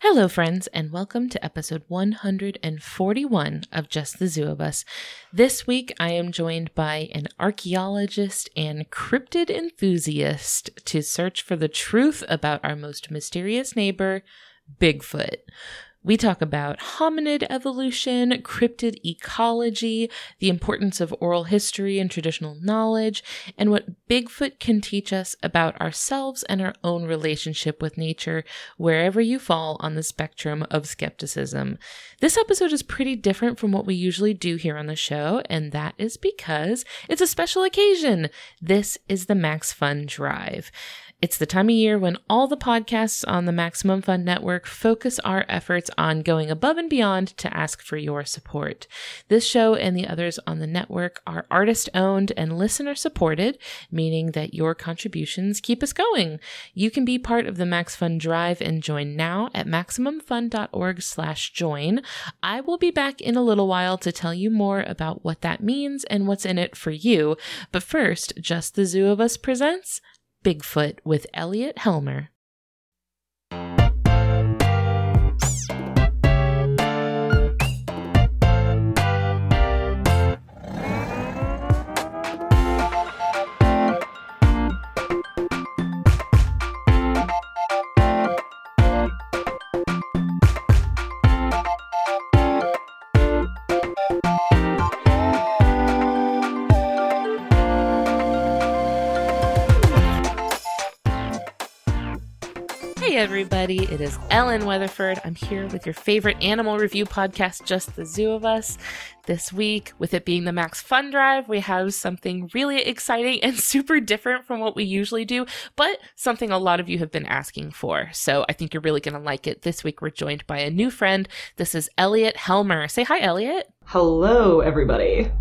Hello, friends, and welcome to episode 141 of Just the Zoo of Us. This week, I am joined by an archaeologist and cryptid enthusiast to search for the truth about our most mysterious neighbor, Bigfoot. We talk about hominid evolution, cryptid ecology, the importance of oral history and traditional knowledge, and what Bigfoot can teach us about ourselves and our own relationship with nature, wherever you fall on the spectrum of skepticism. This episode is pretty different from what we usually do here on the show, and that is because it's a special occasion. This is the Max Fun Drive. It's the time of year when all the podcasts on the Maximum Fun Network focus our efforts on going above and beyond to ask for your support. This show and the others on the network are artist owned and listener supported, meaning that your contributions keep us going. You can be part of the Max Fun Drive and join now at maximumfun.org slash join. I will be back in a little while to tell you more about what that means and what's in it for you. But first, Just the Zoo of Us presents Bigfoot with Elliot Helmer. Everybody, it is Ellen Weatherford. I'm here with your favorite animal review podcast, Just the Zoo of Us. This week, with it being the Max Fun Drive, we have something really exciting and super different from what we usually do, but something a lot of you have been asking for. So I think you're really going to like it. This week, we're joined by a new friend. This is Elliot Helmer. Say hi, Elliot. Hello, everybody.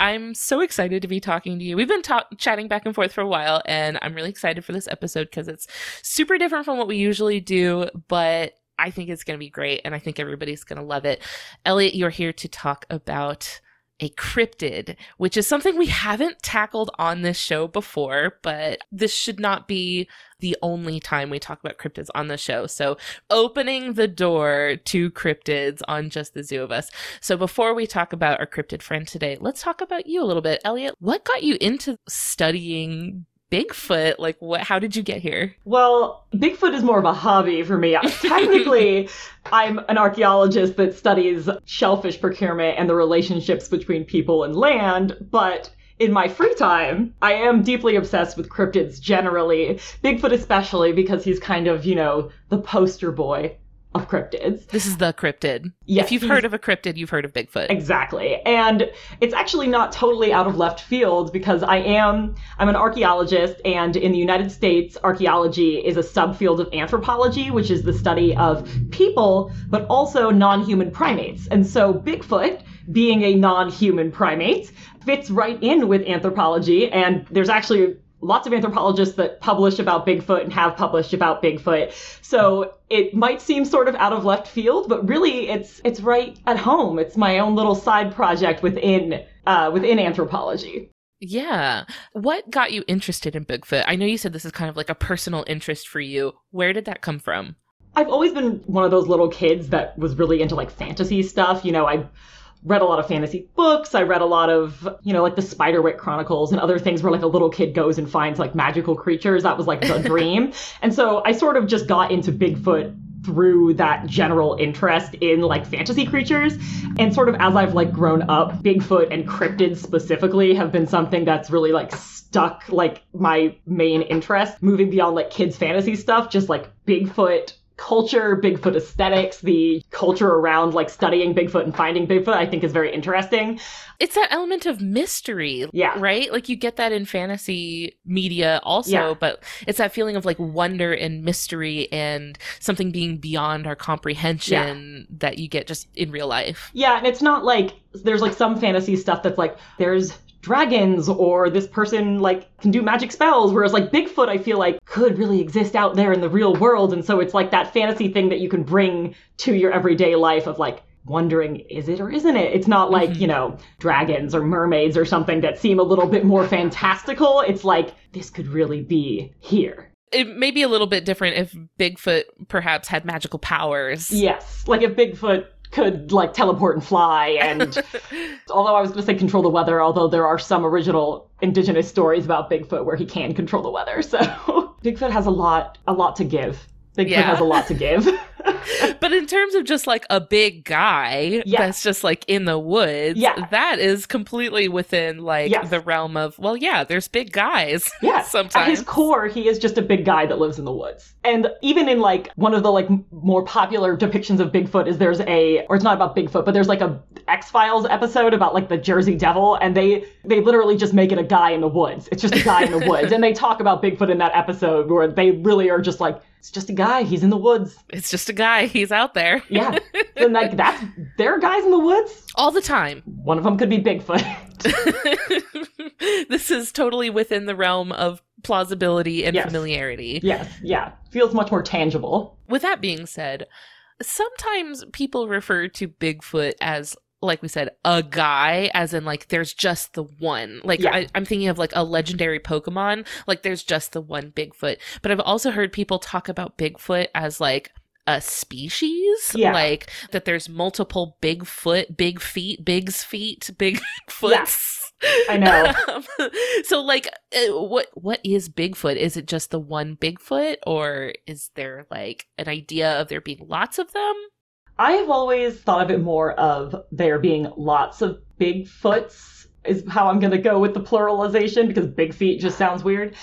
I'm so excited to be talking to you. We've been ta- chatting back and forth for a while, and I'm really excited for this episode because it's super different from what we usually do, but I think it's going to be great, and I think everybody's going to love it. Elliot, you're here to talk about a cryptid, which is something we haven't tackled on this show before, but this should not be the only time we talk about cryptids on the show. So, opening the door to cryptids on Just the Zoo of Us. So, before we talk about our cryptid friend today, let's talk about you a little bit. Elliot, what got you into studying Bigfoot? Like, what? How did you get here? Well, Bigfoot is more of a hobby for me. Technically, I'm an archaeologist that studies shellfish procurement and the relationships between people and land, but in my free time, I am deeply obsessed with cryptids generally, Bigfoot especially because he's kind of, you know, the poster boy of cryptids. This is the cryptid. Yes, if you've heard of a cryptid, you've heard of Bigfoot. Exactly. And it's actually not totally out of left field because I am I'm an archaeologist and in the United States archaeology is a subfield of anthropology which is the study of people but also non-human primates. And so Bigfoot being a non-human primate fits right in with anthropology and there's actually lots of anthropologists that publish about Bigfoot and have published about Bigfoot. So it might seem sort of out of left field, but really it's it's right at home. It's my own little side project within uh, within anthropology. Yeah. What got you interested in Bigfoot? I know you said this is kind of like a personal interest for you. Where did that come from? I've always been one of those little kids that was really into like fantasy stuff. You know, I read a lot of fantasy books. I read a lot of, you know, like the Spiderwick Chronicles and other things where like a little kid goes and finds like magical creatures. That was like the dream. And so I sort of just got into Bigfoot through that general interest in like fantasy creatures and sort of as I've like grown up Bigfoot and cryptids specifically have been something that's really like stuck like my main interest moving beyond like kids fantasy stuff just like Bigfoot culture, Bigfoot aesthetics, the culture around like studying Bigfoot and finding Bigfoot, I think is very interesting. It's that element of mystery. Yeah. Right? Like you get that in fantasy media also, Yeah. but it's that feeling of like wonder and mystery and something being beyond our comprehension that you get just in real life. Yeah, and it's not like there's like some fantasy stuff that's like there's dragons or this person like can do magic spells whereas like bigfoot i feel like could really exist out there in the real world. And so it's like that fantasy thing that you can bring to your everyday life of like wondering is it or isn't it? It's not like mm-hmm. you know dragons or mermaids or something that seem a little bit more fantastical. It's like this could really be here. It may be a little bit different if Bigfoot perhaps had magical powers. Yes, like if Bigfoot could like teleport and fly and although I was going to say control the weather, although there are some original indigenous stories about Bigfoot where he can control the weather. So Bigfoot has a lot a lot to give. Bigfoot Yeah. has a lot to give. but in terms of just like a big guy that's just like in the woods, Yeah. that is completely within like Yes. the realm of, well, yeah, there's big guys. Yeah. Sometimes. At his core, he is just a big guy that lives in the woods. And even in like one of the like more popular depictions of Bigfoot is there's a or it's not about Bigfoot, but there's like a X-Files episode about like the Jersey Devil and they they literally just make it a guy in the woods. It's just a guy in the woods. And they talk about Bigfoot in that episode where they really are just like it's just a guy, he's in the woods. It's just a guy. He's out there Yeah. and like that's there are guys in the woods. all the time. One of them could be Bigfoot. this is totally within the realm of plausibility and Yes. familiarity. yes, yeah. Feels much more tangible. With that being said, sometimes people refer to Bigfoot as like we said, a guy, as in like there's just the one. Like Yeah. I, I'm thinking of like a legendary Pokemon, like there's just the one Bigfoot. But I've also heard people talk about Bigfoot as like a species, Yeah. like that there's multiple Bigfoot, big feet, big's feet, big foots. I know. Um, so like uh, what what is bigfoot is it just the one bigfoot or is there like an idea of there being lots of them I have always thought of it more of there being lots of Bigfoots, is how I'm going to go with the pluralization because big feet just sounds weird.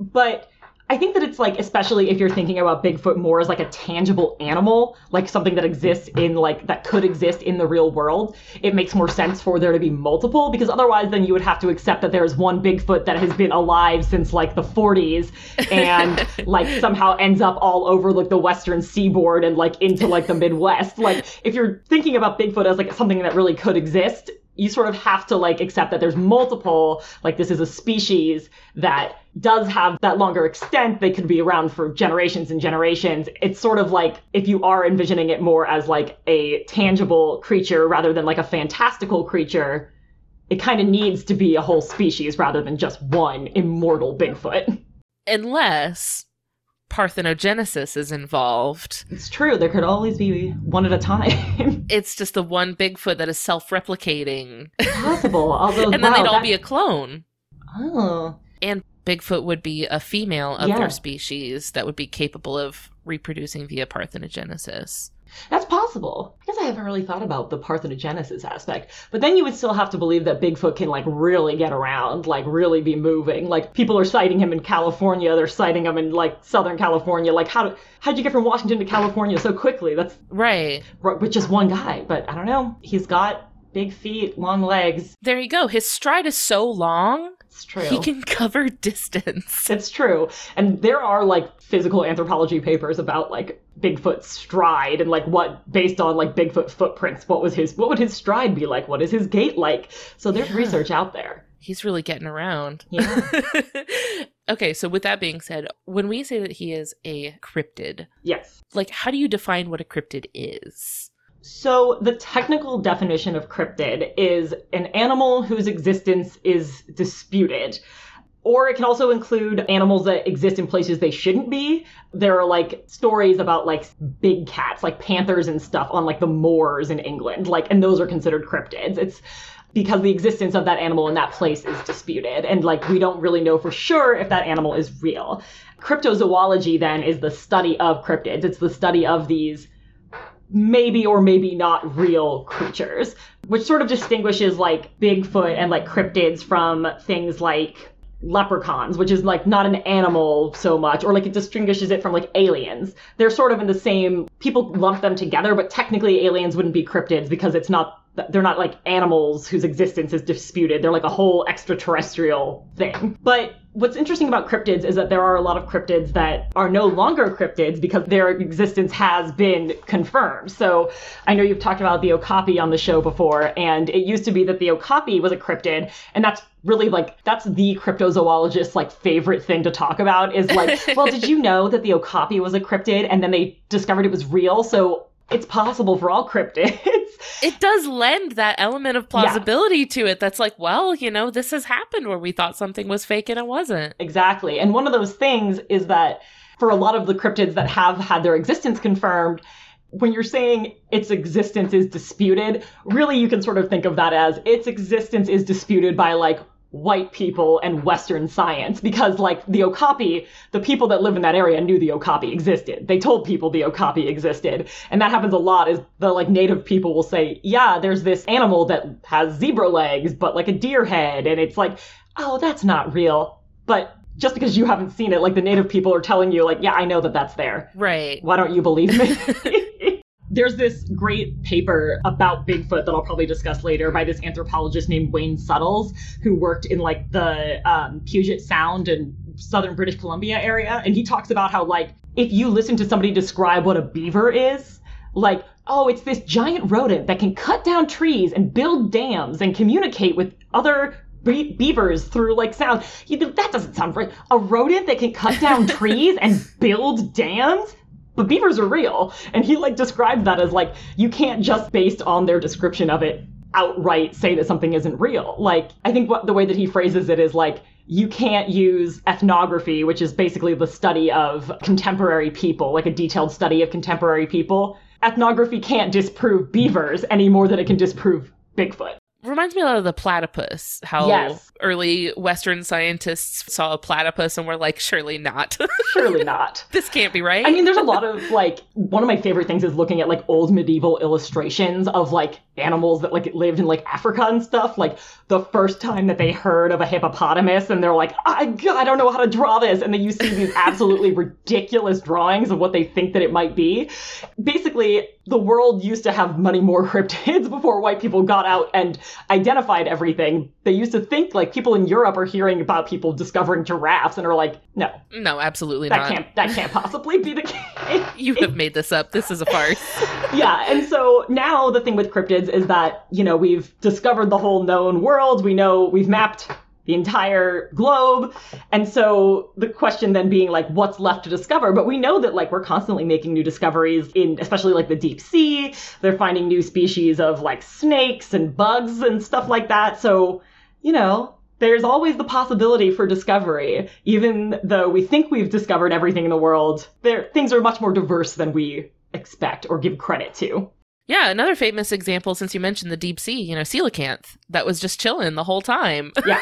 But I think that it's like, especially if you're thinking about Bigfoot more as like a tangible animal, like something that exists in like, that could exist in the real world, it makes more sense for there to be multiple because otherwise then you would have to accept that there's one Bigfoot that has been alive since like the 40s and like somehow ends up all over like the western seaboard and like into like the midwest. Like if you're thinking about bigfoot as like something that really could exist you sort of have to like accept that there's multiple like this is a species that does have that longer extent they could be around for generations and generations it's sort of like if you are envisioning it more as like a tangible creature rather than like a fantastical creature it kind of needs to be a whole species rather than just one immortal bigfoot unless parthenogenesis is involved It's true. There could always be one at a time. it's just the one bigfoot that is self-replicating Possible. Although, and then wow, they'd all that- be a clone Oh, and bigfoot would be a female of Yeah. their species that would be capable of reproducing via parthenogenesis that's possible. I guess I haven't really thought about the parthenogenesis aspect. But then you would still have to believe that Bigfoot can like really get around, like really be moving. Like people are sighting him in California. They're sighting him in like Southern California. Like how how'd you get from Washington to California so quickly? That's right with just one guy. But I don't know. He's got big feet, long legs. there you go his stride is so long It's true. He can cover distance. It's true. And there are like physical anthropology papers about like Bigfoot's stride and like what based on like Bigfoot footprints, what was his what would his stride be like? What is his gait like? So there's Yeah. research out there. He's really getting around. Yeah. okay, so with that being said, when we say that he is a cryptid, Yes. like how do you define what a cryptid is? So the technical definition of cryptid is an animal whose existence is disputed. Or it can also include animals that exist in places they shouldn't be. There are like stories about like big cats, like panthers and stuff on like the moors in England. Like and those are considered cryptids. It's because the existence of that animal in that place is disputed and like we don't really know for sure if that animal is real. Cryptozoology then is the study of cryptids. It's the study of these maybe or maybe not real creatures, which sort of distinguishes like Bigfoot and like cryptids from things like leprechauns, which is like not an animal so much, or like it distinguishes it from like aliens. They're sort of in the same, people lump them together, but technically aliens wouldn't be cryptids because it's not, they're not like animals whose existence is disputed. They're like a whole extraterrestrial thing. But what's interesting about cryptids is that there are a lot of cryptids that are no longer cryptids because their existence has been confirmed. So I know you've talked about the okapi on the show before, and it used to be that the okapi was a cryptid, and that's really like that's the cryptozoologist's like favorite thing to talk about is like, well, did you know that the okapi was a cryptid and then they discovered it was real? So it's possible for all cryptids. It does lend that element of plausibility yeah. to it that's like, well, you know, this has happened where we thought something was fake and it wasn't. Exactly. And one of those things is that for a lot of the cryptids that have had their existence confirmed, when you're saying its existence is disputed, really you can sort of think of that as its existence is disputed by like white people and Western science because, like, the Okapi, the people that live in that area knew the Okapi existed. They told people the Okapi existed. And that happens a lot is the, like, native people will say, yeah, there's this animal that has zebra legs, but like a deer head. And it's like, oh, that's not real. But just because you haven't seen it, like, the native people are telling you, like, yeah, I know that that's there. Right. Why don't you believe me? There's this great paper about Bigfoot that I'll probably discuss later by this anthropologist named Wayne Suttles, who worked in like the um, Puget Sound and southern British Columbia area. And he talks about how, like, if you listen to somebody describe what a beaver is, like, oh, it's this giant rodent that can cut down trees and build dams and communicate with other be- beavers through like sound. You, that doesn't sound right. A rodent that can cut down trees and build dams? But beavers are real. And he like describes that as like you can't just based on their description of it outright say that something isn't real. Like I think what the way that he phrases it is like you can't use ethnography, which is basically the study of contemporary people, like a detailed study of contemporary people. Ethnography can't disprove beavers any more than it can disprove Bigfoot reminds me a lot of the platypus how yes. early western scientists saw a platypus and were like surely not. Surely not. This can't be right. I mean there's a lot of like one of my favorite things is looking at like old medieval illustrations of like animals that like lived in like africa and stuff. Like the first time that they heard of a hippopotamus and they're like I, I don't know how to draw this. And then you see these absolutely ridiculous drawings of what they think that it might be. Basically the world used to have many more cryptids before white people got out and identified everything. They used to think like people in Europe are hearing about people discovering giraffes and are like, no, no, absolutely not. that not. Can't, that can't possibly be the case. you have made this up. This is a farce. yeah, and so now the thing with cryptids is that you know we've discovered the whole known world. We know we've mapped the entire globe. And so the question then being like, what's left to discover? But we know that like we're constantly making new discoveries in especially like the deep sea. They're finding new species of like snakes and bugs and stuff like that. So, you know, there's always the possibility for discovery. Even though we think we've discovered everything in the world, there things are much more diverse than we expect or give credit to. Yeah, another famous example since you mentioned the deep sea, you know, coelacanth that was just chilling the whole time. yeah.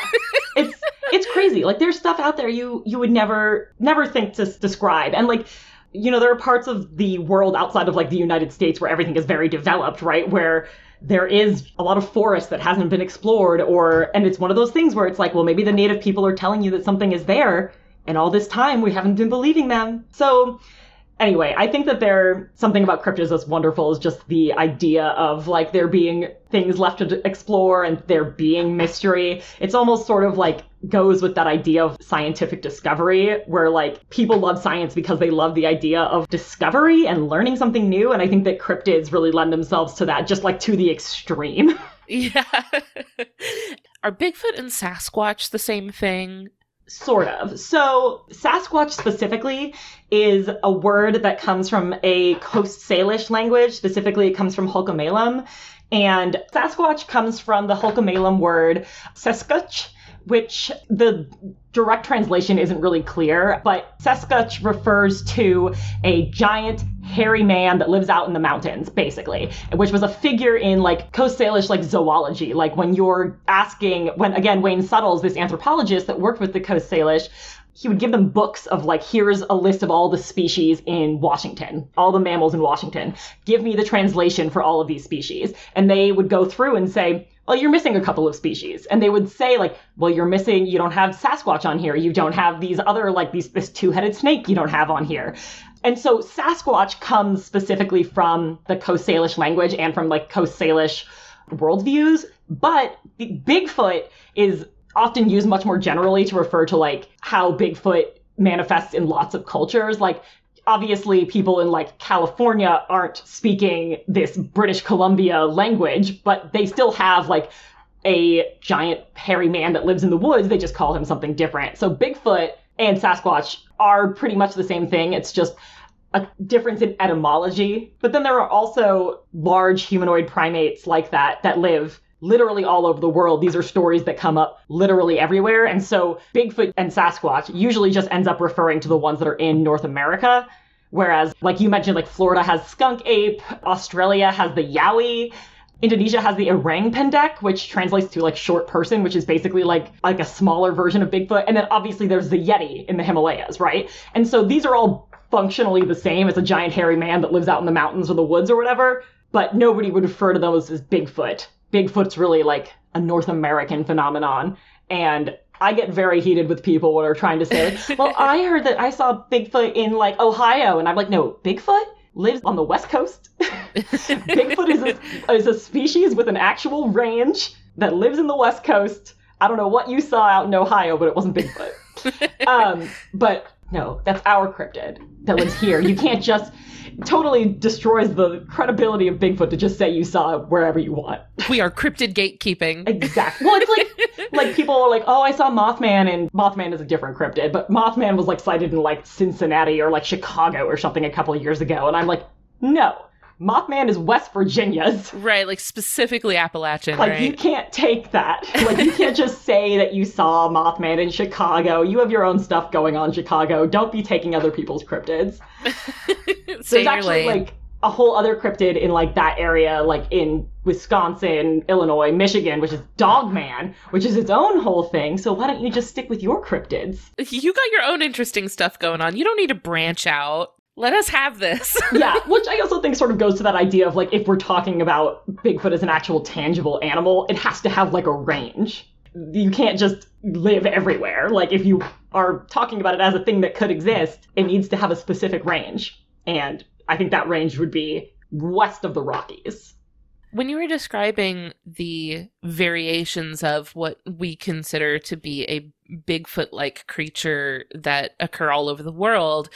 It's it's crazy. Like there's stuff out there you you would never never think to describe. And like you know, there are parts of the world outside of like the United States where everything is very developed, right? Where there is a lot of forest that hasn't been explored or and it's one of those things where it's like, well, maybe the native people are telling you that something is there and all this time we haven't been believing them. So anyway, I think that there something about cryptids that's wonderful is just the idea of like there being things left to explore and there being mystery. It's almost sort of like goes with that idea of scientific discovery where like people love science because they love the idea of discovery and learning something new and I think that cryptids really lend themselves to that just like to the extreme. Yeah. Are Bigfoot and Sasquatch the same thing? Sort of. So, Sasquatch specifically is a word that comes from a Coast Salish language. Specifically, it comes from Hul'qumi'lum. And Sasquatch comes from the Hul'qumi'lum word Seskuch, which the direct translation isn't really clear, but Sasquatch refers to a giant hairy man that lives out in the mountains, basically, which was a figure in like Coast Salish like zoology. Like when you're asking, when again, Wayne Suttles, this anthropologist that worked with the Coast Salish, he would give them books of like, here's a list of all the species in Washington, all the mammals in Washington. Give me the translation for all of these species. And they would go through and say, well, you're missing a couple of species. And they would say, like, well, you're missing, you don't have Sasquatch on here. You don't have these other, like, these, this two headed snake you don't have on here. And so Sasquatch comes specifically from the Coast Salish language and from, like, Coast Salish worldviews. But Bigfoot is often used much more generally to refer to, like, how Bigfoot manifests in lots of cultures. Like, obviously people in like California aren't speaking this British Columbia language, but they still have like a giant hairy man that lives in the woods. They just call him something different. So Bigfoot and Sasquatch are pretty much the same thing. It's just a difference in etymology. But then there are also large humanoid primates like that that live literally all over the world. These are stories that come up literally everywhere. And so Bigfoot and Sasquatch usually just ends up referring to the ones that are in North America. Whereas, like you mentioned, like Florida has skunk ape, Australia has the yowie, Indonesia has the orang pendek, which translates to like short person, which is basically like like a smaller version of Bigfoot. And then obviously there's the Yeti in the Himalayas, right? And so these are all functionally the same as a giant hairy man that lives out in the mountains or the woods or whatever, but nobody would refer to those as Bigfoot. Bigfoot's really like a North American phenomenon. And I get very heated with people when they're trying to say, well, I heard that I saw Bigfoot in like Ohio. And I'm like, no, Bigfoot lives on the West Coast. Bigfoot is a, is a species with an actual range that lives in the West Coast. I don't know what you saw out in Ohio, but it wasn't Bigfoot. um, but no, that's our cryptid that lives here. You can't just totally destroys the credibility of Bigfoot to just say you saw it wherever you want. We are cryptid gatekeeping. Exactly. Well, it's like like people are like, oh, I saw Mothman, and Mothman is a different cryptid, but Mothman was like sighted in like Cincinnati or like Chicago or something a couple of years ago, and I'm like, no. Mothman is West Virginia's. Right, like specifically Appalachian. Like right? you can't take that. Like you can't just say that you saw Mothman in Chicago. You have your own stuff going on Chicago. Don't be taking other people's cryptids. There's actually like a whole other cryptid in like that area, like in Wisconsin, Illinois, Michigan, which is Dogman, which is its own whole thing. So why don't you just stick with your cryptids? You got your own interesting stuff going on. You don't need to branch out. Let us have this. yeah, which I also think sort of goes to that idea of like if we're talking about Bigfoot as an actual tangible animal, it has to have like a range. You can't just live everywhere. Like if you are talking about it as a thing that could exist, it needs to have a specific range. And I think that range would be west of the Rockies. When you were describing the variations of what we consider to be a Bigfoot like creature that occur all over the world,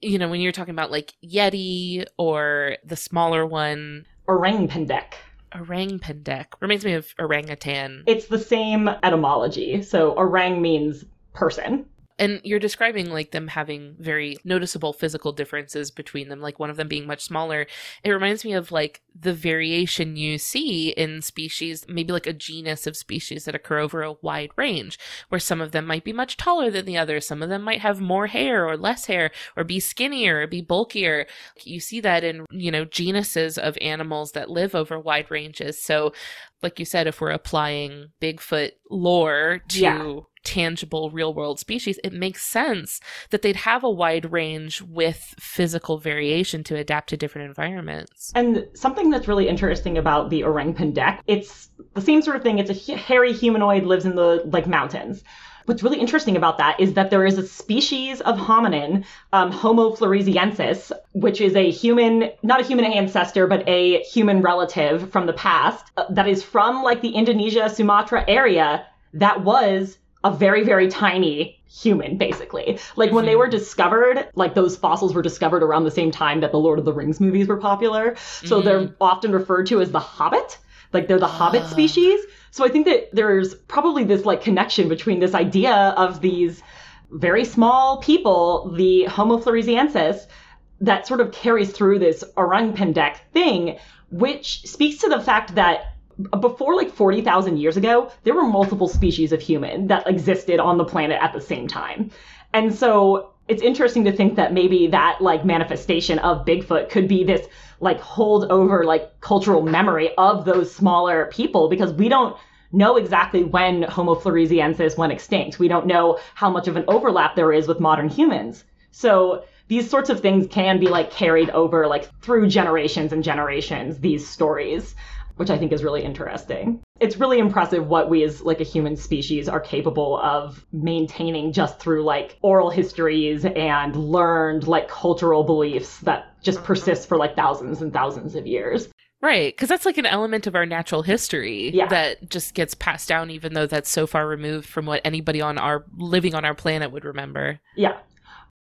you know, when you're talking about like Yeti or the smaller one, Orang Pendek. Orang Pendek reminds me of orangutan. It's the same etymology. So orang means person. And you're describing like them having very noticeable physical differences between them, like one of them being much smaller. It reminds me of like the variation you see in species, maybe like a genus of species that occur over a wide range, where some of them might be much taller than the others, some of them might have more hair or less hair, or be skinnier or be bulkier. You see that in, you know, genuses of animals that live over wide ranges. So, like you said, if we're applying Bigfoot lore to yeah tangible real world species, it makes sense that they'd have a wide range with physical variation to adapt to different environments. And something that's really interesting about the orang pendek, it's the same sort of thing. It's a hairy humanoid lives in the like mountains. What's really interesting about that is that there is a species of hominin, um, Homo floresiensis, which is a human, not a human ancestor, but a human relative from the past uh, that is from like the Indonesia, Sumatra area that was a very, very tiny human, basically. Like when they were discovered, like those fossils were discovered around the same time that the Lord of the Rings movies were popular. So mm. they're often referred to as the Hobbit. Like they're the Hobbit ah. species. So I think that there's probably this like connection between this idea of these very small people, the Homo floresiensis, that sort of carries through this orang pendek thing, which speaks to the fact that before like 40,000 years ago, there were multiple species of human that existed on the planet at the same time. And so it's interesting to think that maybe that like manifestation of Bigfoot could be this like hold over like cultural memory of those smaller people because we don't know exactly when Homo floresiensis went extinct. We don't know how much of an overlap there is with modern humans. So these sorts of things can be like carried over like through generations and generations, these stories which I think is really interesting. It's really impressive what we as like a human species are capable of maintaining just through like oral histories and learned like cultural beliefs that just mm-hmm. persist for like thousands and thousands of years. Right, because that's like an element of our natural history yeah. that just gets passed down, even though that's so far removed from what anybody on our living on our planet would remember. Yeah,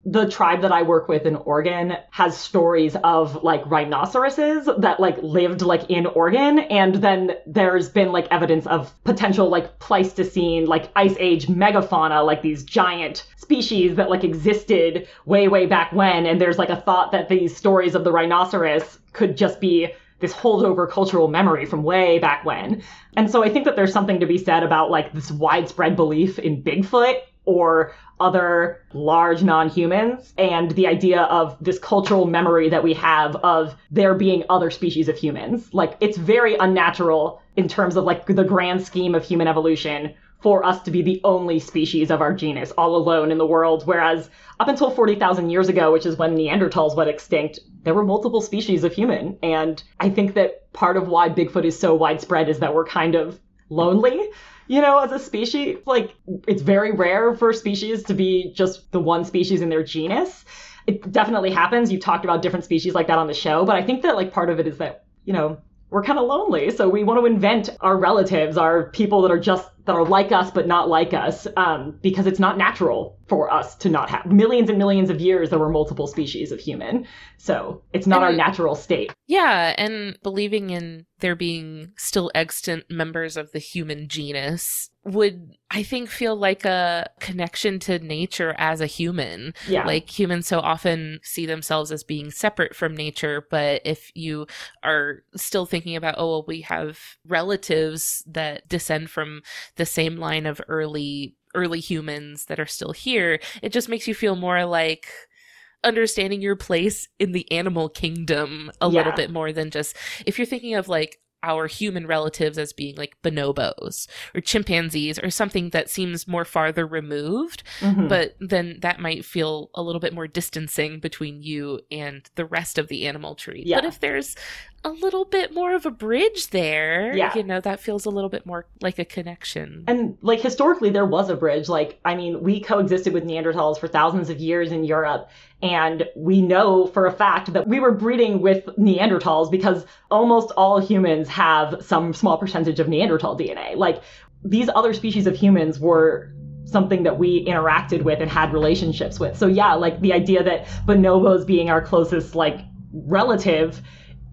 the tribe that I work with in Oregon has stories of like rhinoceroses that like lived like in Oregon. And then there's been like evidence of potential like Pleistocene, like ice age megafauna, like these giant species that like existed way, way back when. And there's like a thought that these stories of the rhinoceros could just be this holdover cultural memory from way back when. And so I think that there's something to be said about like this widespread belief in Bigfoot or other large non-humans and the idea of this cultural memory that we have of there being other species of humans. Like it's very unnatural in terms of like the grand scheme of human evolution for us to be the only species of our genus all alone in the world. Whereas up until 40,000 years ago, which is when Neanderthals went extinct, there were multiple species of human. And I think that part of why Bigfoot is so widespread is that we're kind of lonely you know, as a species. Like, it's very rare for species to be just the one species in their genus. It definitely happens. You've talked about different species like that on the show, but I think that, like, part of it is that, you know, we're kind of lonely. So we want to invent our relatives, our people that are just that are like us but not like us, um, because it's not natural for us to not have millions and millions of years. There were multiple species of human, so it's not and, our natural state. Yeah, and believing in there being still extant members of the human genus would I think feel like a connection to nature as a human. Yeah. Like humans so often see themselves as being separate from nature, but if you are still thinking about, oh, well, we have relatives that descend from the same line of early early humans that are still here, it just makes you feel more like understanding your place in the animal kingdom a yeah. little bit more than just if you're thinking of like our human relatives as being like bonobos or chimpanzees or something that seems more farther removed, mm-hmm. but then that might feel a little bit more distancing between you and the rest of the animal tree. Yeah. But if there's a little bit more of a bridge there. Yeah. You know, that feels a little bit more like a connection. And like historically, there was a bridge. Like, I mean, we coexisted with Neanderthals for thousands of years in Europe. And we know for a fact that we were breeding with Neanderthals because almost all humans have some small percentage of Neanderthal DNA. Like, these other species of humans were something that we interacted with and had relationships with. So yeah, like the idea that bonobos being our closest like relative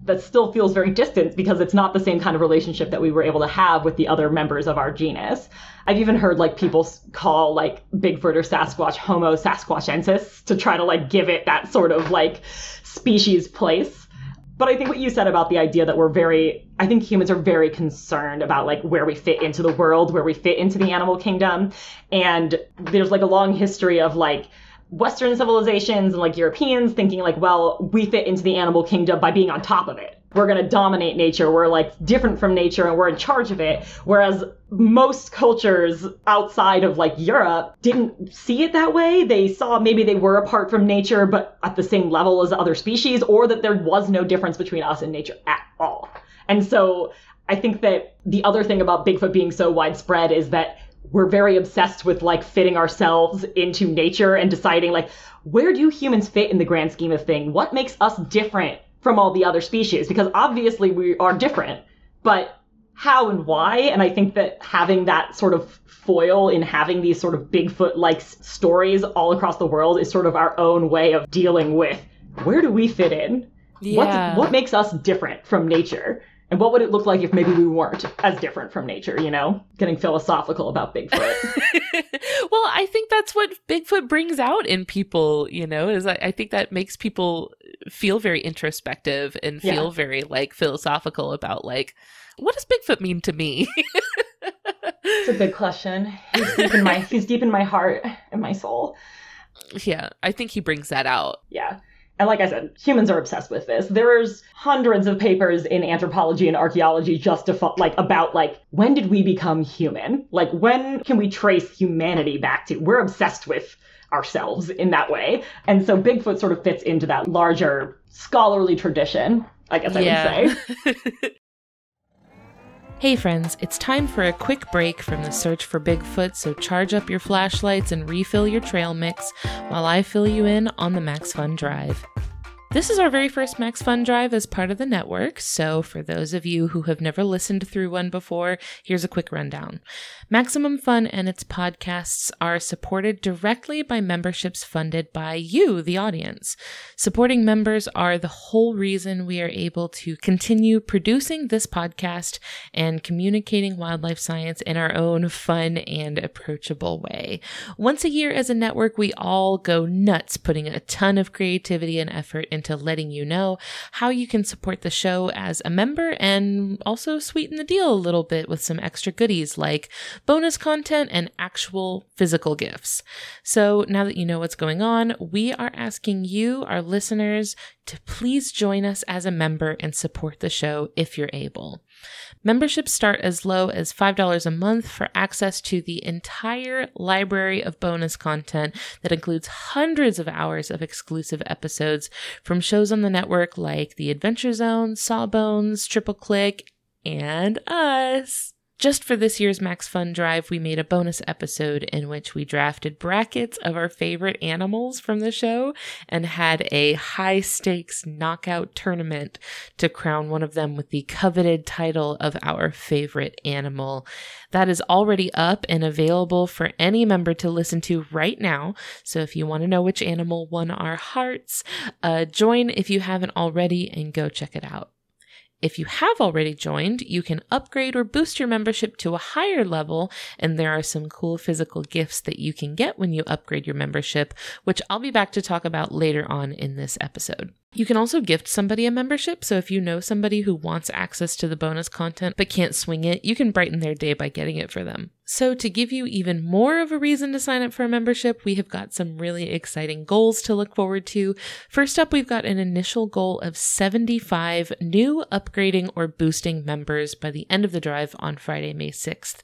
that still feels very distant because it's not the same kind of relationship that we were able to have with the other members of our genus. I've even heard like people call like Bigfoot or Sasquatch Homo sasquatchensis to try to like give it that sort of like species place. But I think what you said about the idea that we're very, I think humans are very concerned about like where we fit into the world, where we fit into the animal kingdom. And there's like a long history of like, Western civilizations and like Europeans thinking like, well, we fit into the animal kingdom by being on top of it. We're going to dominate nature. We're like different from nature and we're in charge of it. Whereas most cultures outside of like Europe didn't see it that way. They saw maybe they were apart from nature, but at the same level as other species, or that there was no difference between us and nature at all. And so I think that the other thing about Bigfoot being so widespread is that we're very obsessed with like fitting ourselves into nature and deciding like where do humans fit in the grand scheme of thing? What makes us different from all the other species? Because obviously we are different, but how and why? And I think that having that sort of foil in having these sort of Bigfoot like stories all across the world is sort of our own way of dealing with where do we fit in? Yeah. What's, what makes us different from nature? And what would it look like if maybe we weren't as different from nature, you know? Getting philosophical about Bigfoot. well, I think that's what Bigfoot brings out in people, you know, is I, I think that makes people feel very introspective and feel yeah. very like philosophical about like, what does Bigfoot mean to me? it's a big question. He's deep in my he's deep in my heart and my soul. Yeah, I think he brings that out. Yeah. And like I said, humans are obsessed with this. There's hundreds of papers in anthropology and archaeology just to like about like when did we become human? Like when can we trace humanity back to? We're obsessed with ourselves in that way. And so Bigfoot sort of fits into that larger scholarly tradition, I guess I yeah. would say. Hey friends, it's time for a quick break from the search for Bigfoot, so charge up your flashlights and refill your trail mix while I fill you in on the Max Fun Drive. This is our very first Max Fun Drive as part of the network, so for those of you who have never listened through one before, here's a quick rundown. Maximum Fun and its podcasts are supported directly by memberships funded by you, the audience. Supporting members are the whole reason we are able to continue producing this podcast and communicating wildlife science in our own fun and approachable way. Once a year as a network, we all go nuts putting a ton of creativity and effort into into letting you know how you can support the show as a member and also sweeten the deal a little bit with some extra goodies like bonus content and actual physical gifts. So now that you know what's going on, we are asking you, our listeners, to please join us as a member and support the show if you're able. Memberships start as low as $5 a month for access to the entire library of bonus content that includes hundreds of hours of exclusive episodes from shows on the network like The Adventure Zone, Sawbones, Triple Click, and us. Just for this year's Max Fun Drive, we made a bonus episode in which we drafted brackets of our favorite animals from the show and had a high stakes knockout tournament to crown one of them with the coveted title of our favorite animal. That is already up and available for any member to listen to right now. So if you want to know which animal won our hearts, uh, join if you haven't already and go check it out. If you have already joined, you can upgrade or boost your membership to a higher level, and there are some cool physical gifts that you can get when you upgrade your membership, which I'll be back to talk about later on in this episode. You can also gift somebody a membership, so if you know somebody who wants access to the bonus content but can't swing it, you can brighten their day by getting it for them. So, to give you even more of a reason to sign up for a membership, we have got some really exciting goals to look forward to. First up, we've got an initial goal of 75 new upgrading or boosting members by the end of the drive on Friday, May 6th.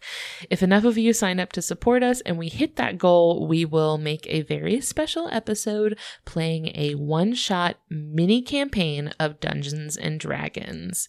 If enough of you sign up to support us and we hit that goal, we will make a very special episode playing a one shot mini campaign of Dungeons and Dragons.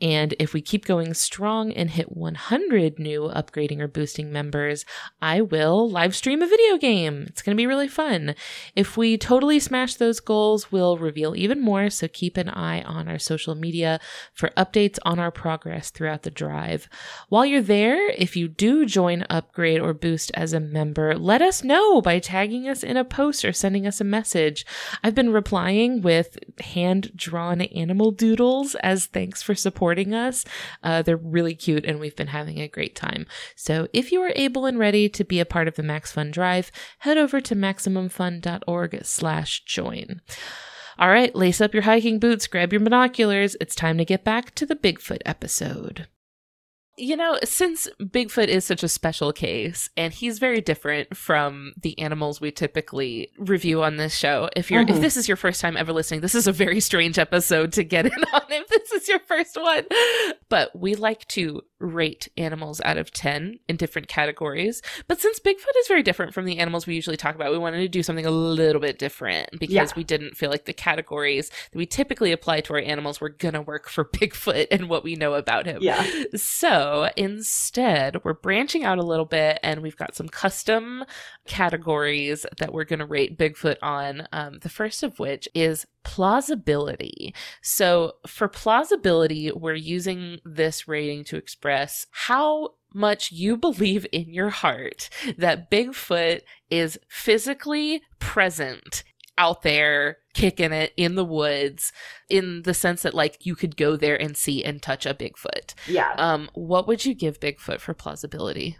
And if we keep going strong and hit 100 new upgrading or boosting members, I will live stream a video game. It's going to be really fun. If we totally smash those goals, we'll reveal even more. So keep an eye on our social media for updates on our progress throughout the drive. While you're there, if you do join upgrade or boost as a member, let us know by tagging us in a post or sending us a message. I've been replying with hand drawn animal doodles as thanks for support supporting us. Uh, they're really cute and we've been having a great time. So if you are able and ready to be a part of the Max Fun Drive, head over to MaximumFun.org slash join. All right, lace up your hiking boots, grab your binoculars. It's time to get back to the Bigfoot episode. You know, since Bigfoot is such a special case and he's very different from the animals we typically review on this show, if you're mm-hmm. if this is your first time ever listening, this is a very strange episode to get in on if this is your first one. But we like to rate animals out of 10 in different categories. But since Bigfoot is very different from the animals we usually talk about, we wanted to do something a little bit different because yeah. we didn't feel like the categories that we typically apply to our animals were going to work for Bigfoot and what we know about him. Yeah. So instead, we're branching out a little bit and we've got some custom categories that we're going to rate Bigfoot on. Um, the first of which is plausibility. So, for plausibility, we're using this rating to express how much you believe in your heart that Bigfoot is physically present out there kicking it in the woods in the sense that like you could go there and see and touch a Bigfoot. Yeah. Um what would you give Bigfoot for plausibility?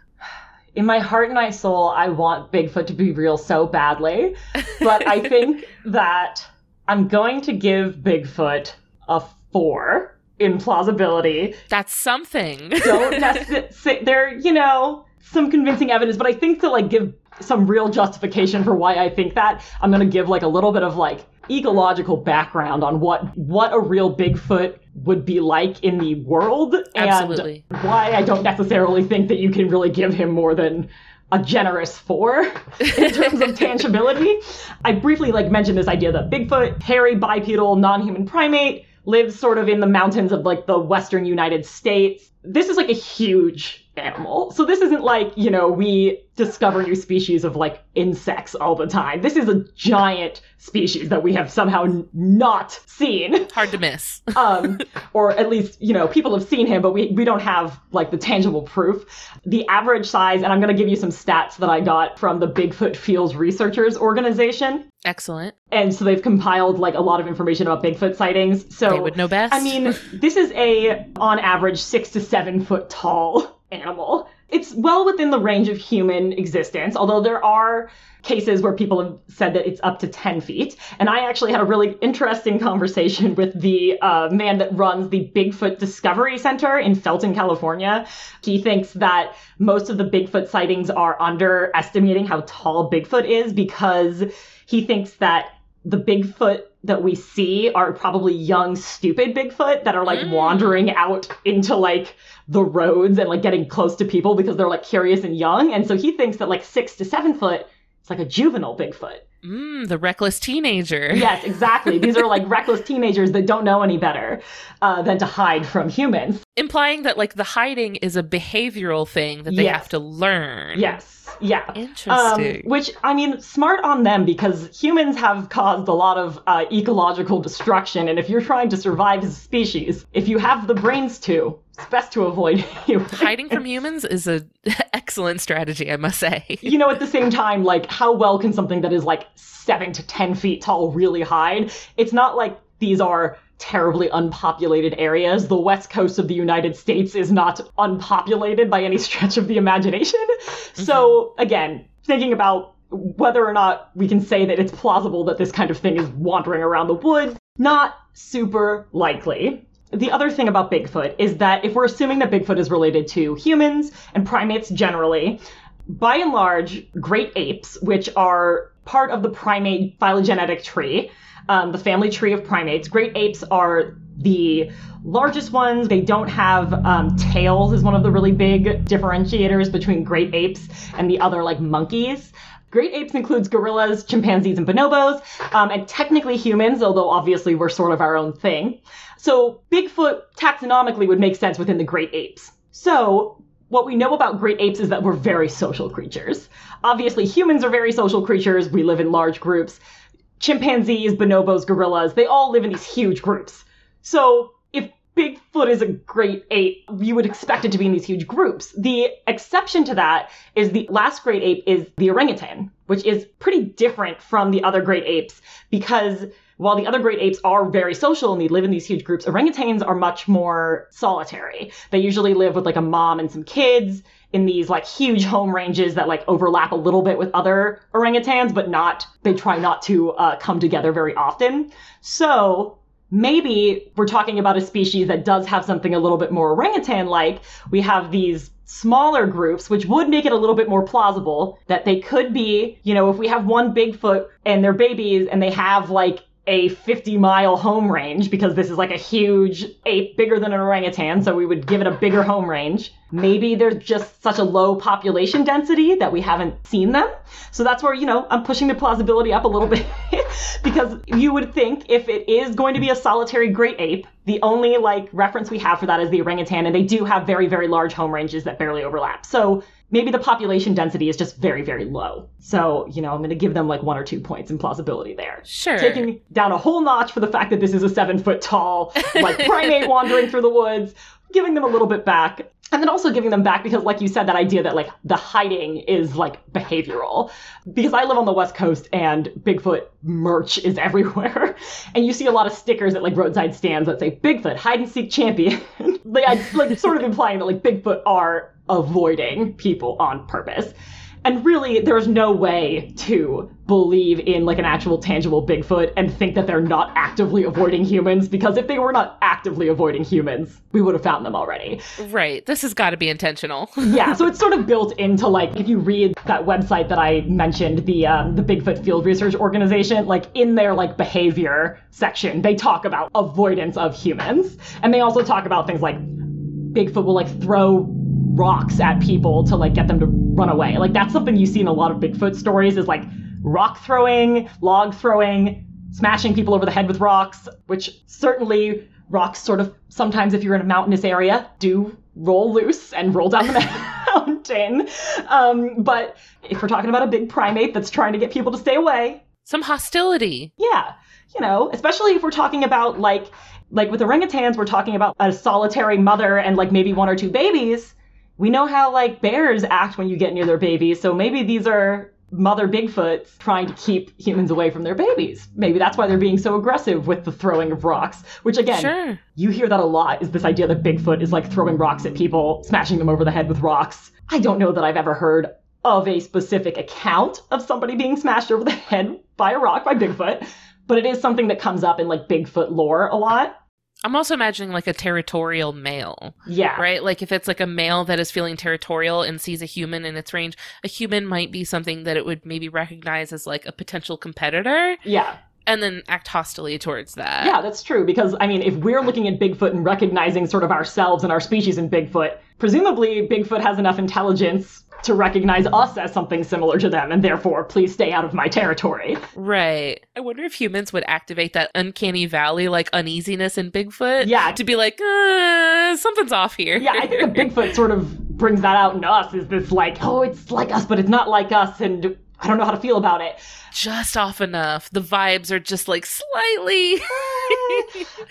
In my heart and my soul, I want Bigfoot to be real so badly, but I think that I'm going to give Bigfoot a 4 in plausibility. That's something. Don't necessarily there, you know, some convincing evidence, but I think to like give some real justification for why I think that, I'm going to give like a little bit of like ecological background on what what a real Bigfoot would be like in the world Absolutely. and why I don't necessarily think that you can really give him more than a generous four in terms of tangibility. I briefly like mentioned this idea that Bigfoot, hairy bipedal non-human primate, lives sort of in the mountains of like the western United States. This is like a huge animal. So this isn't like, you know, we discover new species of like insects all the time. This is a giant species that we have somehow n- not seen. Hard to miss. um, or at least, you know, people have seen him, but we, we don't have like the tangible proof. The average size, and I'm going to give you some stats that I got from the Bigfoot Fields Researchers Organization. Excellent. And so they've compiled like a lot of information about Bigfoot sightings. So They would know best. I mean, this is a, on average, six to seven foot tall animal. It's well within the range of human existence, although there are cases where people have said that it's up to 10 feet. And I actually had a really interesting conversation with the uh, man that runs the Bigfoot Discovery Center in Felton, California. He thinks that most of the Bigfoot sightings are underestimating how tall Bigfoot is because he thinks that the Bigfoot that we see are probably young, stupid Bigfoot that are like Mm. wandering out into like the roads and like getting close to people because they're like curious and young. And so he thinks that like six to seven foot is like a juvenile Bigfoot. Mm, the reckless teenager. Yes, exactly. These are like reckless teenagers that don't know any better uh, than to hide from humans. Implying that like the hiding is a behavioral thing that they Yes. have to learn. Yes, yeah. Um, Interesting. which I mean, smart on them because humans have caused a lot of uh, ecological destruction, and if you're trying to survive as a species, if you have the brains to, it's best to avoid humans. Hiding from humans is a excellent strategy, I must say. you know, at the same time, like, how well can something that is like seven to ten feet tall really hide? It's not like these are terribly unpopulated areas. The west coast of the United States is not unpopulated by any stretch of the imagination. So, mm-hmm. again, thinking about whether or not we can say that it's plausible that this kind of thing is wandering around the woods, not super likely. The other thing about Bigfoot is that if we're assuming that Bigfoot is related to humans and primates generally, by and large, great apes, which are part of the primate phylogenetic tree, um, the family tree of primates, great apes are the largest ones. They don't have um, tails, is one of the really big differentiators between great apes and the other, like monkeys. Great apes includes gorillas, chimpanzees, and bonobos, um, and technically humans, although obviously we're sort of our own thing. So Bigfoot taxonomically would make sense within the great apes. So what we know about great apes is that we're very social creatures. Obviously, humans are very social creatures. We live in large groups. Chimpanzees, bonobos, gorillas, they all live in these huge groups. So if Bigfoot is a great ape, you would expect it to be in these huge groups. The exception to that is the last great ape is the orangutan, which is pretty different from the other great apes because while the other great apes are very social and they live in these huge groups, orangutans are much more solitary. They usually live with like a mom and some kids in these like huge home ranges that like overlap a little bit with other orangutans, but not, they try not to uh, come together very often. So maybe we're talking about a species that does have something a little bit more orangutan like. We have these smaller groups, which would make it a little bit more plausible that they could be, you know, if we have one Bigfoot and their babies and they have like a 50 mile home range because this is like a huge ape bigger than an orangutan, so we would give it a bigger home range. Maybe there's just such a low population density that we haven't seen them. So that's where, you know, I'm pushing the plausibility up a little bit because you would think if it is going to be a solitary great ape, the only like reference we have for that is the orangutan, and they do have very, very large home ranges that barely overlap. So maybe the population density is just very, very low. So, you know, I'm going to give them like one or two points in plausibility there. Sure. Taking down a whole notch for the fact that this is a seven foot tall, like primate wandering through the woods, giving them a little bit back. And then also giving them back because, like you said, that idea that like the hiding is like behavioral. Because I live on the West Coast and Bigfoot merch is everywhere. And you see a lot of stickers at like roadside stands that say Bigfoot, hide and seek champion. like, I, like sort of implying that like Bigfoot are avoiding people on purpose. And really, there's no way to believe in like an actual tangible Bigfoot and think that they're not actively avoiding humans because if they were not actively avoiding humans, we would have found them already. Right. This has got to be intentional. Yeah, so it's sort of built into like if you read that website that I mentioned, the um, the Bigfoot Field Research Organization, like in their like behavior section, they talk about avoidance of humans, and they also talk about things like Bigfoot will like throw rocks at people to like get them to run away. Like that's something you see in a lot of Bigfoot stories is like rock throwing, log throwing, smashing people over the head with rocks, which certainly Rocks sort of sometimes, if you're in a mountainous area, do roll loose and roll down the mountain. Um, but if we're talking about a big primate that's trying to get people to stay away, Some hostility. yeah, you know, especially if we're talking about like like with orangutans, we're talking about a solitary mother and like maybe one or two babies. We know how like bears act when you get near their babies, so maybe these are mother Bigfoots trying to keep humans away from their babies. Maybe that's why they're being so aggressive with the throwing of rocks, which again, Sure. you hear that a lot is this idea that Bigfoot is like throwing rocks at people, smashing them over the head with rocks. I don't know that I've ever heard of a specific account of somebody being smashed over the head by a rock by Bigfoot, but it is something that comes up in like Bigfoot lore a lot. I'm also imagining like a territorial male, Yeah. right? Like if it's like a male that is feeling territorial and sees a human in its range, a human might be something that it would maybe recognize as like a potential competitor Yeah. And then act hostily towards that. Yeah, that's true. Because, I mean, if we're looking at Bigfoot and recognizing sort of ourselves and our species in Bigfoot, presumably Bigfoot has enough intelligence to recognize us as something similar to them, and therefore, please stay out of my territory. Right. I wonder if humans would activate that uncanny valley like uneasiness in Bigfoot. Yeah. To be like, uh, something's off here. Yeah, I think the Bigfoot sort of brings that out in us is this like, oh, it's like us, but it's not like us, and I don't know how to feel about it. just off enough. The vibes are just like slightly.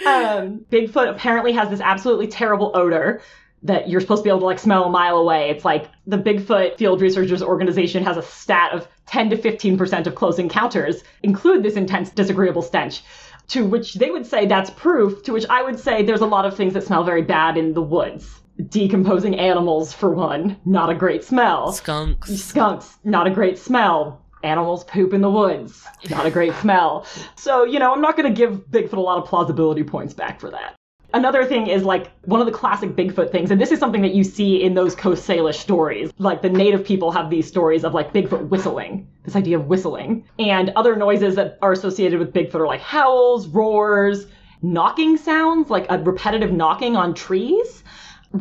um, Bigfoot apparently has this absolutely terrible odor that you're supposed to be able to like smell a mile away. It's like the Bigfoot Field Researchers Organization has a stat of 10 to 15% of close encounters include this intense disagreeable stench. To which they would say that's proof, to which I would say there's a lot of things that smell very bad in the woods. Decomposing animals, for one, not a great smell. Skunks. Skunks, not a great smell. Animals poop in the woods, not a great smell. So, you know, I'm not going to give Bigfoot a lot of plausibility points back for that. Another thing is like one of the classic Bigfoot things, and this is something that you see in those Coast Salish stories. Like the native people have these stories of like Bigfoot whistling, this idea of whistling. And other noises that are associated with Bigfoot are like howls, roars, knocking sounds, like a repetitive knocking on trees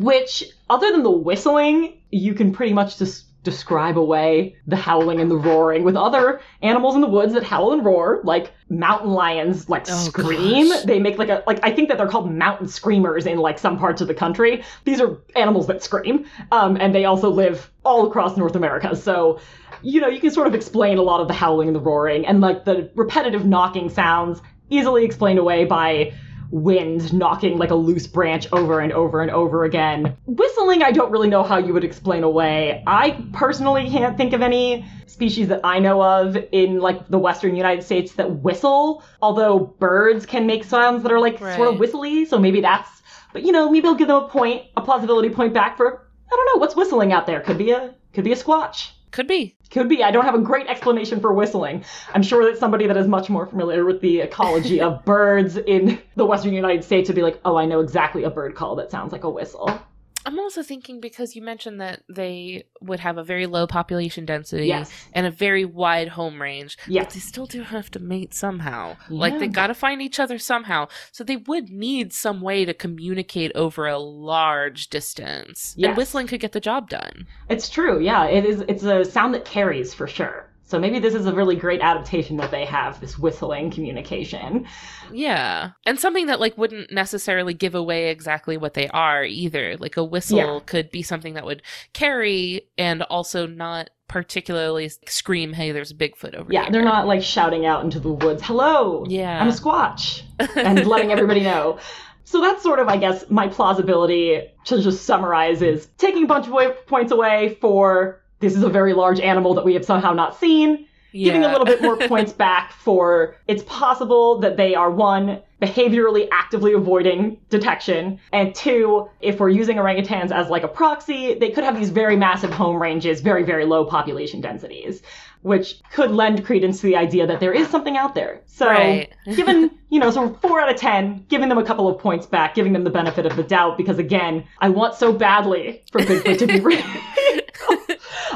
which other than the whistling you can pretty much just describe away the howling and the roaring with other animals in the woods that howl and roar like mountain lions like Oh, scream. gosh. they make like a like i think that they're called mountain screamers in like some parts of the country. These are animals that scream um, and they also live all across north america. So you know you can sort of explain a lot of the howling and the roaring and like the repetitive knocking sounds easily explained away by wind knocking like a loose branch over and over and over again. Whistling, I don't really know how you would explain away. I personally can't think of any species that I know of in like the western United States that whistle, although birds can make sounds that are like sort of whistly, so maybe that's but you know, maybe I'll give them a point, a plausibility point back for I don't know, what's whistling out there? Could be a could be a squatch. Could be. Could be. I don't have a great explanation for whistling. I'm sure that somebody that is much more familiar with the ecology of birds in the western United States would be like, oh, I know exactly a bird call that sounds like a whistle. I'm also thinking because you mentioned that they would have a very low population density Yes. and a very wide home range. Yes. But they still do have to mate somehow. Like they got to find each other somehow. So they would need some way to communicate over a large distance. Yes. And whistling could get the job done. It's true. Yeah, it is. It's a sound that carries for sure. So maybe this is a really great adaptation that they have this whistling communication. Yeah. And something that like wouldn't necessarily give away exactly what they are either. Like a whistle Yeah. could be something that would carry and also not particularly scream, "Hey, there's a Bigfoot over Yeah, here." Yeah, they're not like shouting out into the woods, "Hello, Yeah. I'm a squatch," and letting everybody know. So that's sort of, I guess, my plausibility to just summarize is taking a bunch of points away for this is a very large animal that we have somehow not seen, giving a little bit more points back for it's possible that they are one, behaviorally actively avoiding detection, and two, if we're using orangutans as like a proxy, they could have these very massive home ranges, very, very low population densities, which could lend credence to the idea that there is something out there. So, Right. given, you know, so four out of 10, giving them a couple of points back, giving them the benefit of the doubt, because again, I want so badly for Bigfoot to be real.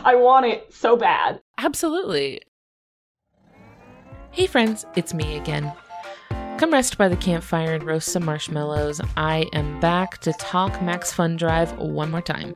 I want it so bad. Absolutely. Hey, friends, it's me again. Come rest by the campfire and roast some marshmallows. I am back to talk Max Fun Drive one more time.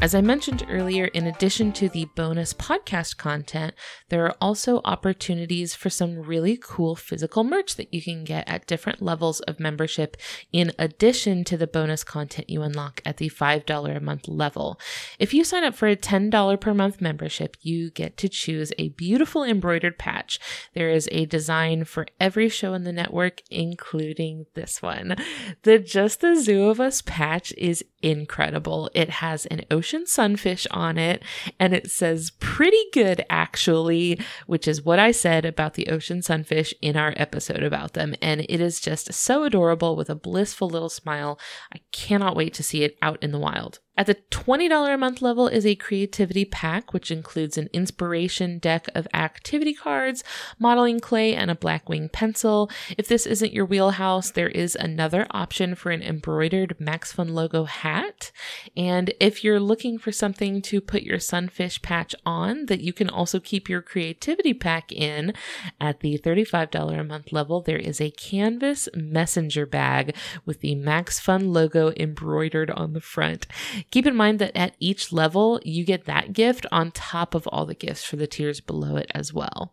As I mentioned earlier, in addition to the bonus podcast content, there are also opportunities for some really cool physical merch that you can get at different levels of membership, in addition to the bonus content you unlock at the $5 a month level. If you sign up for a $10 per month membership, you get to choose a beautiful embroidered patch. There is a design for every show in the network, including this one. The Just the Zoo of Us patch is incredible. It has an ocean sunfish on it and it says pretty good actually, which is what I said about the ocean sunfish in our episode about them. And it is just so adorable with a blissful little smile. I cannot wait to see it out in the wild. At the $20 a month level is a creativity pack, which includes an inspiration deck of activity cards, modeling clay, and a Blackwing pencil. If this isn't your wheelhouse, there is another option for an embroidered Max Fun logo hat. And if you're looking for something to put your sunfish patch on that you can also keep your creativity pack in, at the $35 a month level, there is a canvas messenger bag with the Max Fun logo embroidered on the front. Keep in mind that at each level, you get that gift on top of all the gifts for the tiers below it as well.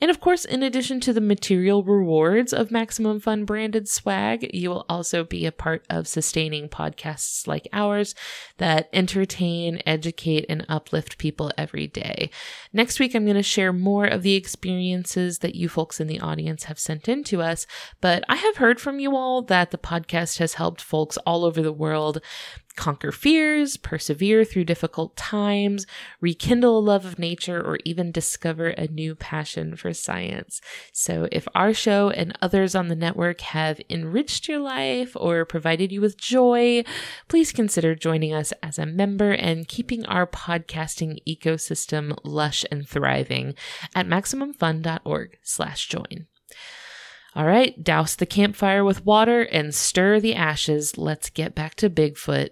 And of course, in addition to the material rewards of Maximum Fun branded swag, you will also be a part of sustaining podcasts like ours that entertain, educate, and uplift people every day. Next week, I'm going to share more of the experiences that you folks in the audience have sent in to us, but I have heard from you all that the podcast has helped folks all over the world conquer fears, persevere through difficult times, rekindle a love of nature, or even discover a new passion for science. So, if our show and others on the network have enriched your life or provided you with joy, please consider joining us as a member and keeping our podcasting ecosystem lush and thriving at maximumfun.org/join. All right, douse the campfire with water and stir the ashes. Let's get back to Bigfoot.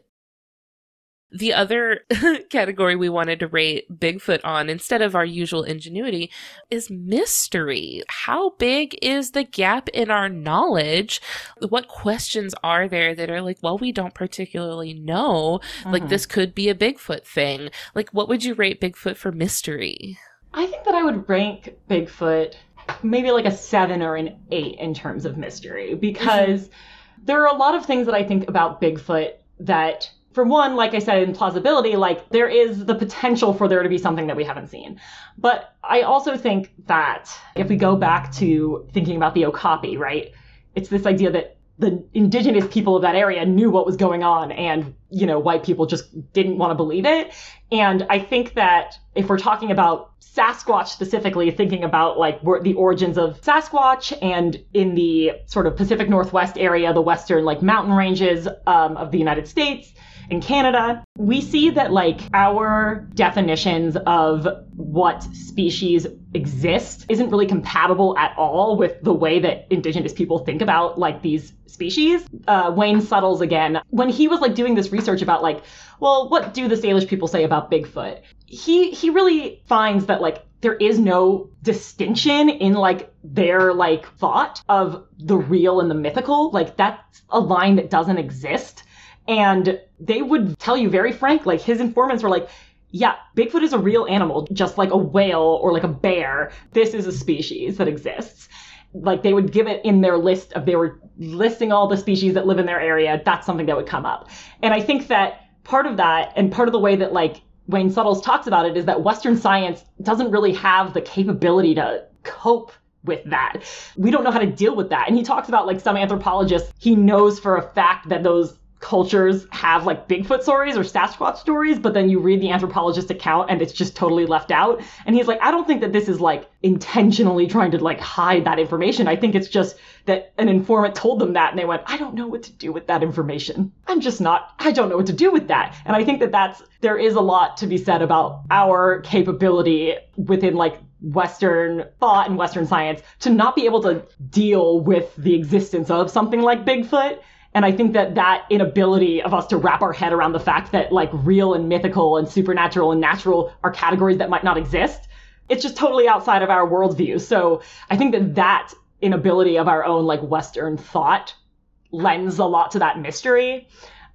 The other category we wanted to rate Bigfoot on instead of our usual ingenuity is mystery. How big is the gap in our knowledge? What questions are there that are like, well, we don't particularly know? Mm-hmm. Like, this could be a Bigfoot thing. Like, what would you rate Bigfoot for mystery? I think that I would rank Bigfoot maybe like a seven or an eight in terms of mystery because mm-hmm. there are a lot of things that I think about Bigfoot that for one, like I said, in plausibility, like there is the potential for there to be something that we haven't seen. But I also think that if we go back to thinking about the Okapi, right? It's this idea that the indigenous people of that area knew what was going on and you know white people just didn't want to believe it and i think that if we're talking about sasquatch specifically thinking about like the origins of sasquatch and in the sort of pacific northwest area the western like mountain ranges um, of the united states and Canada, we see that like our definitions of what species exist isn't really compatible at all with the way that indigenous people think about like these species. Uh, Wayne Suttles again, when he was like doing this research about like, well, what do the Salish people say about Bigfoot? He he really finds that like there is no distinction in like their like thought of the real and the mythical. Like that's a line that doesn't exist. And they would tell you very frank, like his informants were like, yeah, Bigfoot is a real animal, just like a whale or like a bear. This is a species that exists. Like they would give it in their list of they were listing all the species that live in their area. That's something that would come up. And I think that part of that and part of the way that like Wayne Suttles talks about it is that Western science doesn't really have the capability to cope with that. We don't know how to deal with that. And he talks about like some anthropologists, he knows for a fact that those cultures have like Bigfoot stories or Sasquatch stories, but then you read the anthropologist account and it's just totally left out. And he's like, I don't think that this is like intentionally trying to like hide that information. I think it's just that an informant told them that and they went, I don't know what to do with that information. I'm just not, I don't know what to do with that. And I think that that's, there is a lot to be said about our capability within like Western thought and Western science to not be able to deal with the existence of something like Bigfoot and I think that that inability of us to wrap our head around the fact that like real and mythical and supernatural and natural are categories that might not exist, it's just totally outside of our worldview. So I think that that inability of our own like Western thought lends a lot to that mystery.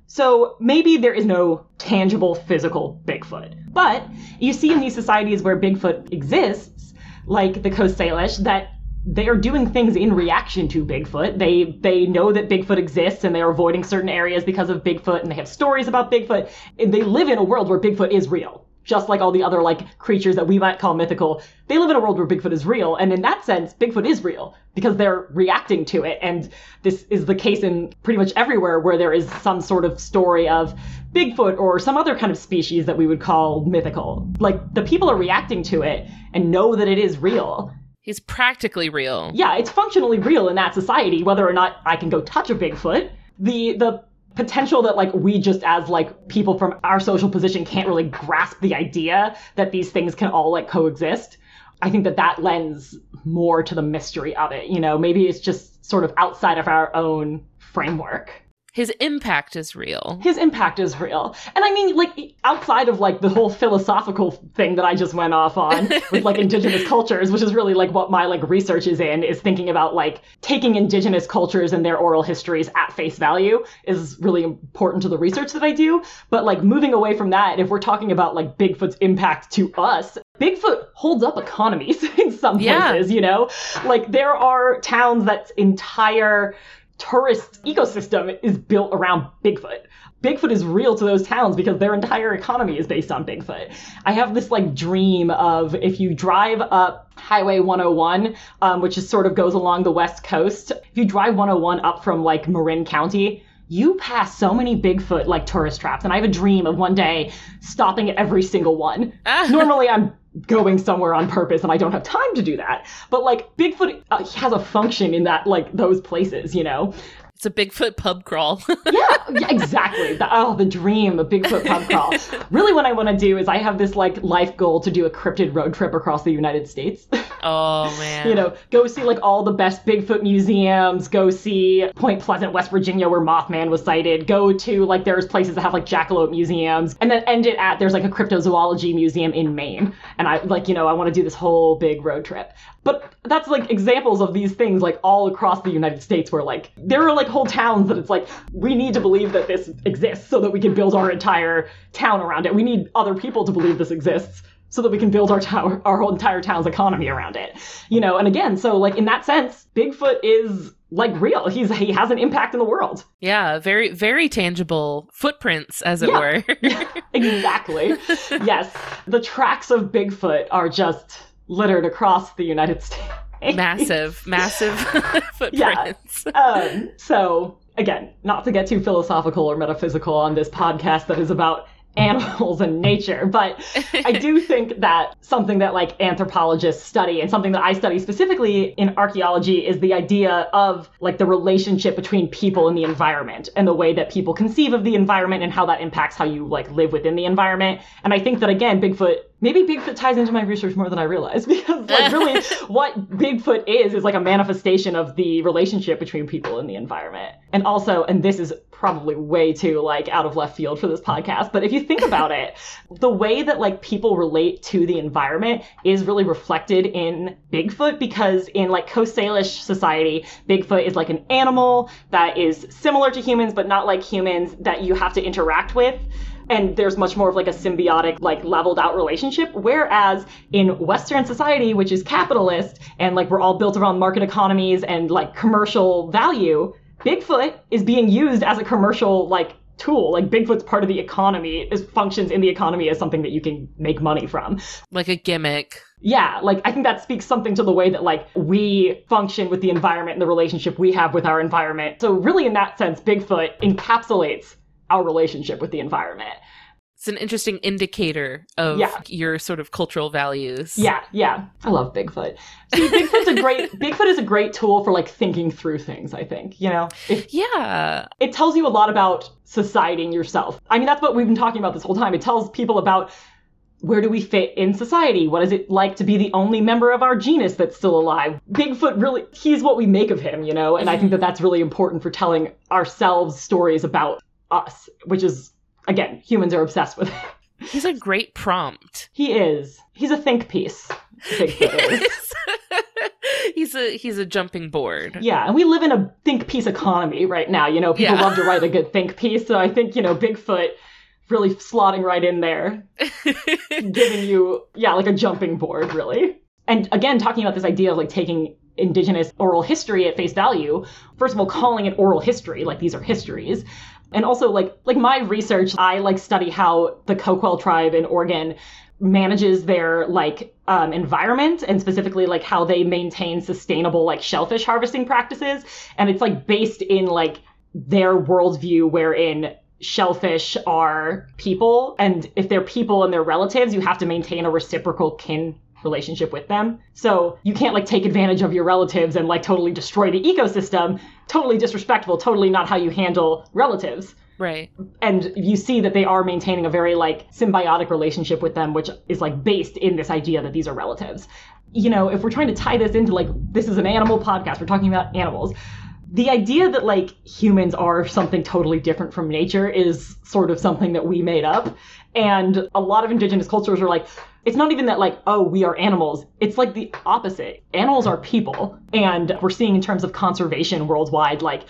So maybe there is no tangible physical Bigfoot. But you see in these societies where Bigfoot exists, like the Coast Salish, that they are doing things in reaction to Bigfoot. They they know that Bigfoot exists and they are avoiding certain areas because of Bigfoot and they have stories about Bigfoot. And they live in a world where Bigfoot is real. Just like all the other like creatures that we might call mythical, they live in a world where Bigfoot is real, and in that sense, Bigfoot is real because they're reacting to it. And this is the case in pretty much everywhere where there is some sort of story of Bigfoot or some other kind of species that we would call mythical. Like the people are reacting to it and know that it is real. He's practically real. Yeah, it's functionally real in that society, whether or not I can go touch a Bigfoot. The the potential that like we just as like people from our social position can't really grasp the idea that these things can all like coexist. I think that that lends more to the mystery of it. You know, maybe it's just sort of outside of our own framework his impact is real. His impact is real. And I mean, like, outside of like the whole philosophical thing that I just went off on with like indigenous cultures, which is really like what my like research is in, is thinking about like taking indigenous cultures and their oral histories at face value is really important to the research that I do. But like moving away from that, if we're talking about like Bigfoot's impact to us, Bigfoot holds up economies in some places, yeah. you know? Like there are towns that's entire tourist ecosystem is built around Bigfoot. Bigfoot is real to those towns because their entire economy is based on Bigfoot. I have this like dream of if you drive up Highway 101, um, which is sort of goes along the west coast. If you drive 101 up from like Marin County, you pass so many Bigfoot like tourist traps, and I have a dream of one day stopping at every single one. Normally, I'm going somewhere on purpose and I don't have time to do that. But like Bigfoot uh, has a function in that like those places, you know. It's a Bigfoot pub crawl. yeah, yeah, exactly. The, oh, the dream, a Bigfoot pub crawl. really, what I want to do is I have this like life goal to do a cryptid road trip across the United States. oh man. You know, go see like all the best Bigfoot museums. Go see Point Pleasant, West Virginia, where Mothman was sighted. Go to like there's places that have like jackalope museums, and then end it at there's like a cryptozoology museum in Maine. And I like you know I want to do this whole big road trip. But that's like examples of these things like all across the United States where like there are like whole towns that it's like we need to believe that this exists so that we can build our entire town around it. We need other people to believe this exists so that we can build our tower our whole entire town's economy around it. You know, and again, so like in that sense, Bigfoot is like real. He's he has an impact in the world. Yeah, very very tangible footprints as it yeah. were. yeah, exactly. yes. The tracks of Bigfoot are just littered across the United States. Massive, massive footprints. Yeah. Um, so, again, not to get too philosophical or metaphysical on this podcast that is about animals and nature. But I do think that something that like anthropologists study and something that I study specifically in archaeology is the idea of like the relationship between people and the environment and the way that people conceive of the environment and how that impacts how you like live within the environment. And I think that again, Bigfoot maybe Bigfoot ties into my research more than I realized because like really what Bigfoot is is like a manifestation of the relationship between people and the environment. And also, and this is probably way too like out of left field for this podcast, but if you think about it, the way that like people relate to the environment is really reflected in Bigfoot because in like Coast Salish society, Bigfoot is like an animal that is similar to humans but not like humans that you have to interact with and there's much more of like a symbiotic like leveled out relationship. Whereas in western society which is capitalist and like we're all built around market economies and like commercial value bigfoot is being used as a commercial like tool. Like bigfoot's part of the economy is functions in the economy as something that you can make money from. Like a gimmick. Yeah like i think that speaks something to the way that like we function with the environment and the relationship we have with our environment. So really in that sense bigfoot encapsulates our relationship with the environment. It's an interesting indicator of yeah. your sort of cultural values. Yeah, yeah. I love Bigfoot. See, Bigfoot's a great Bigfoot is a great tool for like thinking through things, I think, you know? If, yeah. It tells you a lot about society and yourself. I mean, that's what we've been talking about this whole time. It tells people about where do we fit in society? What is it like to be the only member of our genus that's still alive? Bigfoot really, he's what we make of him, you know? And I think that mm-hmm. that's really important for telling ourselves stories about us, which is again, humans are obsessed with. He's a great prompt. He is. He's a think piece. he's a he's a jumping board. Yeah, and we live in a think piece economy right now. You know, people Yeah. love to write a good think piece, so I think you know Bigfoot really slotting right in there, giving you yeah like a jumping board really. And again, talking about this idea of like taking indigenous oral history at face value. First of all, calling it oral history, like these are histories. And also like like my research, I like study how the Coquille tribe in Oregon manages their like um, environment and specifically like how they maintain sustainable like shellfish harvesting practices. And it's like based in like their worldview wherein shellfish are people and if they're people and they're relatives you have to maintain a reciprocal kin relationship with them. So you can't like take advantage of your relatives and like totally destroy the ecosystem. Totally disrespectful totally not how you handle relatives. Right. and you see that they are maintaining a very like symbiotic relationship with them which is like based in this idea that these are relatives. You know if we're trying to tie this into like this is an animal podcast we're talking about animals. The idea that like humans are something totally different from nature is sort of something that we made up. And a lot of indigenous cultures are like it's not even that like oh we are animals. It's like the opposite. Animals are people and we're seeing in terms of conservation worldwide like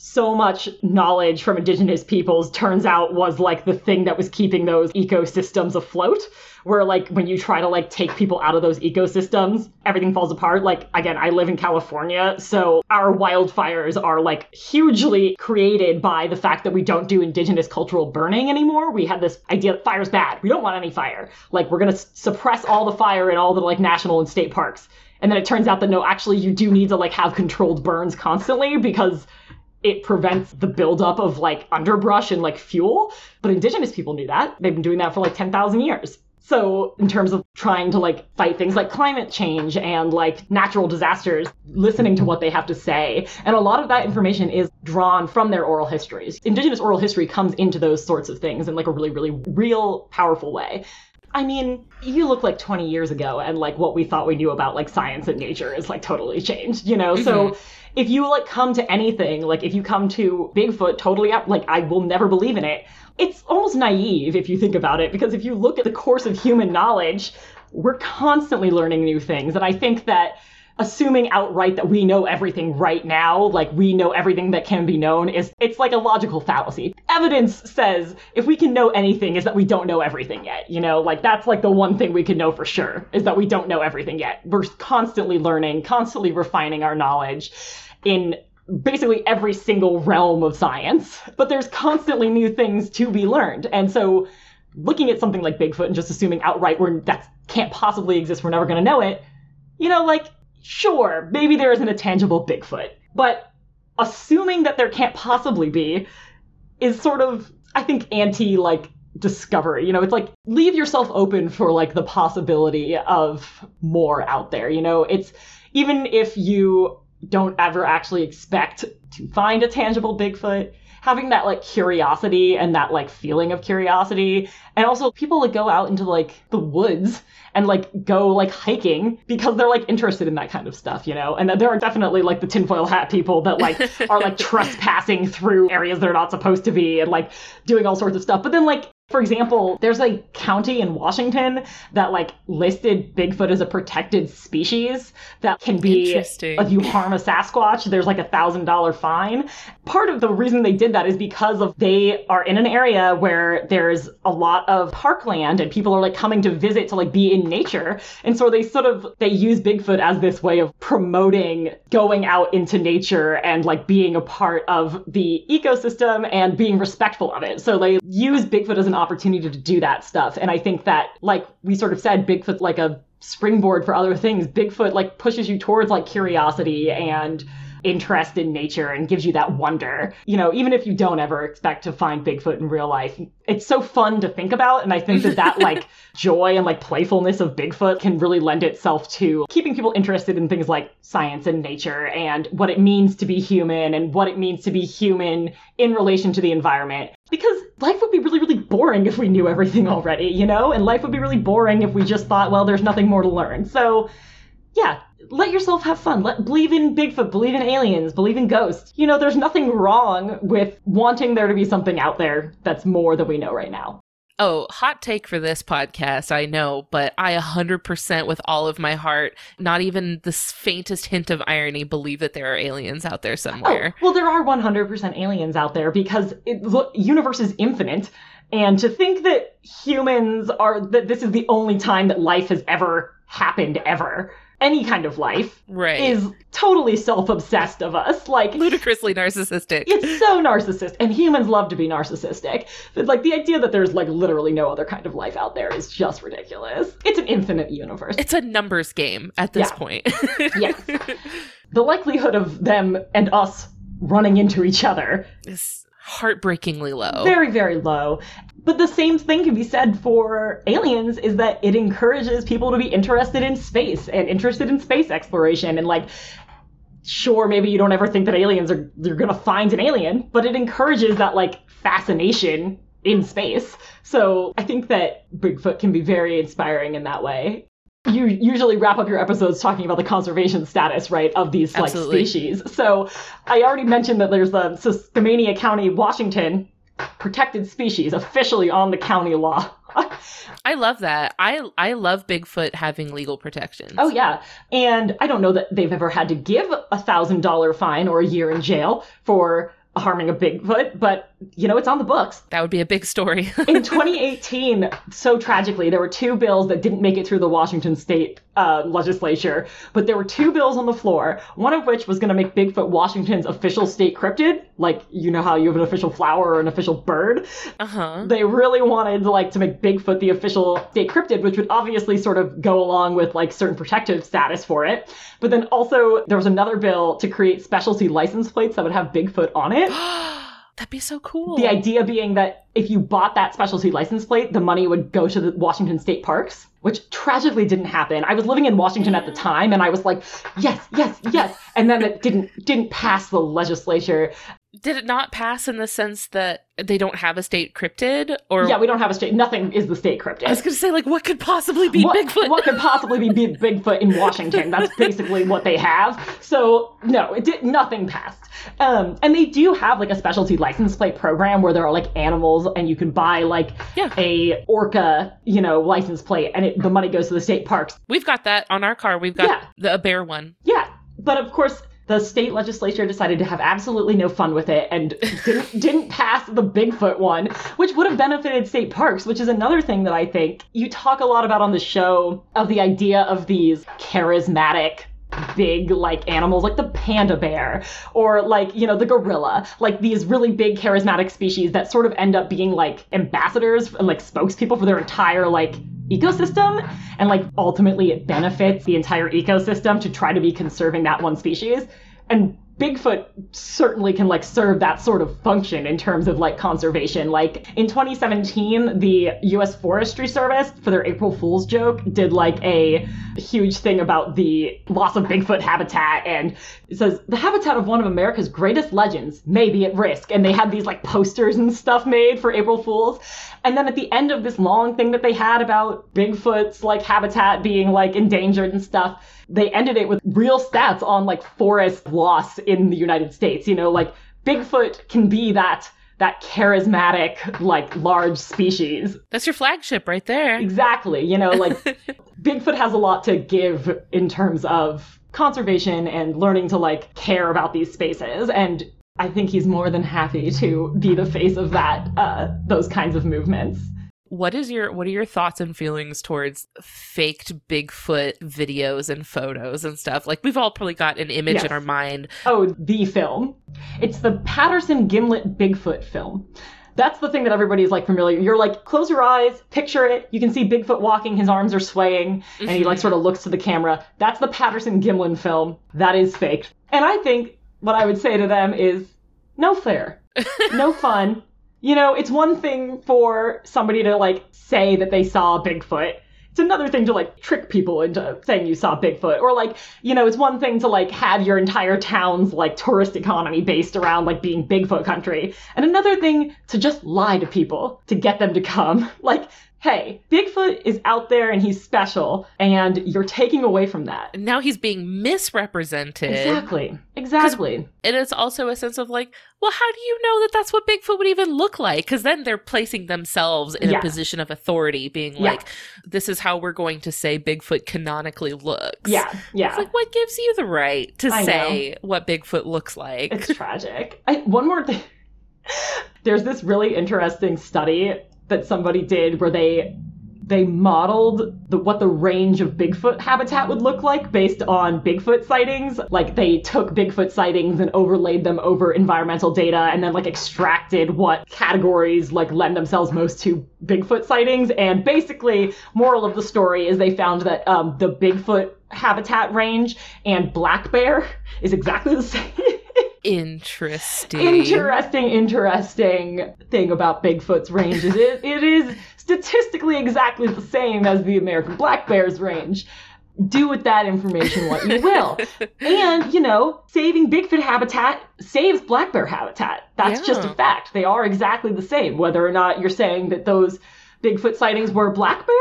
so much knowledge from indigenous peoples turns out was like the thing that was keeping those ecosystems afloat. Where like when you try to like take people out of those ecosystems everything falls apart. Like again i live in california so our wildfires are like hugely created by the fact that we don't do indigenous cultural burning anymore. We had this idea that fire's bad. We don't want any fire. Like we're going to suppress all the fire in all the like national and state parks. And then it turns out that no actually you do need to like have controlled burns constantly because it prevents the buildup of like underbrush and like fuel. But indigenous people knew that. They've been doing that for like 10,000 years. So, in terms of trying to like fight things like climate change and like natural disasters, listening to what they have to say. And a lot of that information is drawn from their oral histories. Indigenous oral history comes into those sorts of things in like a really, really real, powerful way. I mean, you look like 20 years ago and like what we thought we knew about like science and nature is like totally changed, you know? So mm-hmm. if you like come to anything, like if you come to Bigfoot totally up, like I will never believe in it. It's almost naive if you think about it, because if you look at the course of human knowledge, we're constantly learning new things. And I think that assuming outright that we know everything right now, like we know everything that can be known, is it's like a logical fallacy. Evidence says if we can know anything is that we don't know everything yet. You know, like that's like the one thing we can know for sure is that we don't know everything yet. We're constantly learning, constantly refining our knowledge in basically every single realm of science. But there's constantly new things to be learned. And so looking at something like Bigfoot and just assuming outright we're that can't possibly exist, we're never gonna know it, you know, like sure, maybe there isn't a tangible Bigfoot, but assuming that there can't possibly be is sort of, I think, anti like discovery. You know, it's like leave yourself open for like the possibility of more out there. You know, it's even if you don't ever actually expect to find a tangible Bigfoot. Having that like curiosity and that like feeling of curiosity, and also people that go out into like the woods and like go like hiking because they're like interested in that kind of stuff, you know. And there are definitely like the tinfoil hat people that like are like trespassing through areas they're not supposed to be and like doing all sorts of stuff. But then like for example, there's a county in Washington that like listed Bigfoot as a protected species that can be Interesting. if you harm a Sasquatch, there's like a thousand dollar fine. Part of the reason they did that is because of they are in an area where there's a lot of parkland and people are like coming to visit to like be in nature. And so they sort of they use Bigfoot as this way of promoting going out into nature and like being a part of the ecosystem and being respectful of it. So they use Bigfoot as an opportunity to do that stuff. And I think that like we sort of said Bigfoot's like a springboard for other things. Bigfoot like pushes you towards like curiosity and interest in nature and gives you that wonder. You know, even if you don't ever expect to find Bigfoot in real life, it's so fun to think about. And I think that that like joy and like playfulness of Bigfoot can really lend itself to keeping people interested in things like science and nature and what it means to be human and what it means to be human in relation to the environment. Because life would be really, really boring if we knew everything already, you know? And life would be really boring if we just thought, well, there's nothing more to learn. So, yeah, let yourself have fun. Let believe in Bigfoot, believe in aliens, believe in ghosts. You know, there's nothing wrong with wanting there to be something out there that's more than we know right now. Oh, hot take for this podcast, I know, but I 100% with all of my heart, not even the faintest hint of irony, believe that there are aliens out there oh, somewhere. Oh, well, there are 100% aliens out there because it, the universe is infinite. And to think that humans are, that this is the only time that life has ever happened ever any kind of life right. is totally self-obsessed of us. Like ludicrously narcissistic. It's so narcissistic and humans love to be narcissistic. But like the idea that there's like literally no other kind of life out there is just ridiculous. It's an infinite universe. It's a numbers game at this Yeah. point. Yes. The likelihood of them and us running into each other is heartbreakingly low. Very very low but the same thing can be said for aliens is that it encourages people to be interested in space and interested in space exploration and like sure maybe you don't ever think that aliens are you're going to find an alien but it encourages that like fascination in space. So i think that bigfoot can be very inspiring in that way. You usually wrap up your episodes talking about the conservation status, right, of these like species. So I already mentioned that there's the Skamania County, Washington, protected species officially on the county law. i love that. I i love bigfoot having legal protections. Oh yeah, and I don't know that they've ever had to give a thousand dollar fine or a year in jail for harming a Bigfoot, but you know it's on the books. that would be a big story In 2018, so tragically, there were two bills that didn't make it through the Washington state uh, legislature, but there were two bills on the floor, one of which was going to make Bigfoot Washington's official state cryptid, like you know how you have an official flower or an official bird. uh-huh They really wanted like to make Bigfoot the official state cryptid, which would obviously sort of go along with like certain protective status for it. But then also there was another bill to create specialty license plates that would have Bigfoot on it. that'd be so cool The idea being that if you bought that specialty license plate, the money would go to the Washington State Parks, which tragically didn't happen. I was living in Washington at the time and I was like, yes, yes, yes. And then it didn't didn't pass the legislature. Did it not pass in the sense that they don't have a state cryptid or Yeah, we don't have a state nothing is the state cryptid. i was gonna say like what could possibly be what, bigfoot what could possibly be Big- Bigfoot in Washington? That's basically what they have. So no, it did nothing passed. Um, and they do have like a specialty license plate program where there are like animals and you can buy like Yeah. a orca, you know, license plate and it, the money goes to the state parks. we've got that on our car we've got Yeah. the a bear one Yeah, but of course. The state legislature decided to have absolutely no fun with it and didn't, didn't pass the Bigfoot one, which would have benefited state parks, which is another thing that I think you talk a lot about on the show of the idea of these charismatic big like animals like the panda bear or like you know the gorilla like these really big charismatic species that sort of end up being like ambassadors and like spokespeople for their entire like ecosystem and like ultimately it benefits the entire ecosystem to try to be conserving that one species. And Bigfoot certainly can like serve that sort of function in terms of like conservation. Like in 2017, the US Forestry Service for their April Fool's joke did like a huge thing about the loss of Bigfoot habitat and it says the habitat of one of America's greatest legends may be at risk and they had these like posters and stuff made for April Fools. And then at the end of this long thing that they had about Bigfoot's like habitat being like endangered and stuff, they ended it with real stats on like forest loss in the United States. You know, like Bigfoot can be that that charismatic like large species. That's your flagship right there. Exactly. You know, like Bigfoot has a lot to give in terms of conservation and learning to like care about these spaces and I think he's more than happy to be the face of that uh those kinds of movements. What is your what are your thoughts and feelings towards faked Bigfoot videos and photos and stuff? Like we've all probably got an image Yes. in our mind. Oh, the film. It's the Patterson Gimlin Bigfoot film. That's the thing that everybody's like familiar. You're like, close your eyes, picture it. You can see Bigfoot walking, his arms are swaying, and he like mm-hmm. sort of looks to the camera. That's the Patterson Gimlin film. That is fake. And I think what I would say to them is no fair, no fun. You know, it's one thing for somebody to like say that they saw Bigfoot. It's another thing to like trick people into saying you saw Bigfoot. Or like, you know, it's one thing to like have your entire town's like tourist economy based around like being Bigfoot country. And another thing to just lie to people to get them to come. Like, hey, Bigfoot is out there and he's special, and you're taking away from that. Now he's being misrepresented. Exactly. Exactly. And it's also a sense of like, well, how do you know that that's what Bigfoot would even look like? Because then they're placing themselves in Yeah. a position of authority, being Yeah. like, this is how we're going to say Bigfoot canonically looks. Yeah. Yeah. It's like, what gives you the right to I know. say what Bigfoot looks like? It's tragic. I, one more thing. There's this really interesting study that somebody did where they they modeled the, what the range of Bigfoot habitat would look like based on Bigfoot sightings. Like they took Bigfoot sightings and overlaid them over environmental data and then like extracted what categories like lend themselves most to Bigfoot sightings. And basically, moral of the story is they found that um, the Bigfoot habitat range and black bear is exactly the same. Interesting. interesting, interesting thing about Bigfoot's range is it, it is statistically exactly the same as the American black bear's range. Do with that information what you will. and, you know, saving Bigfoot habitat saves black bear habitat. That's just a fact. They are exactly the same. Whether or not you're saying that those Bigfoot sightings were black bear,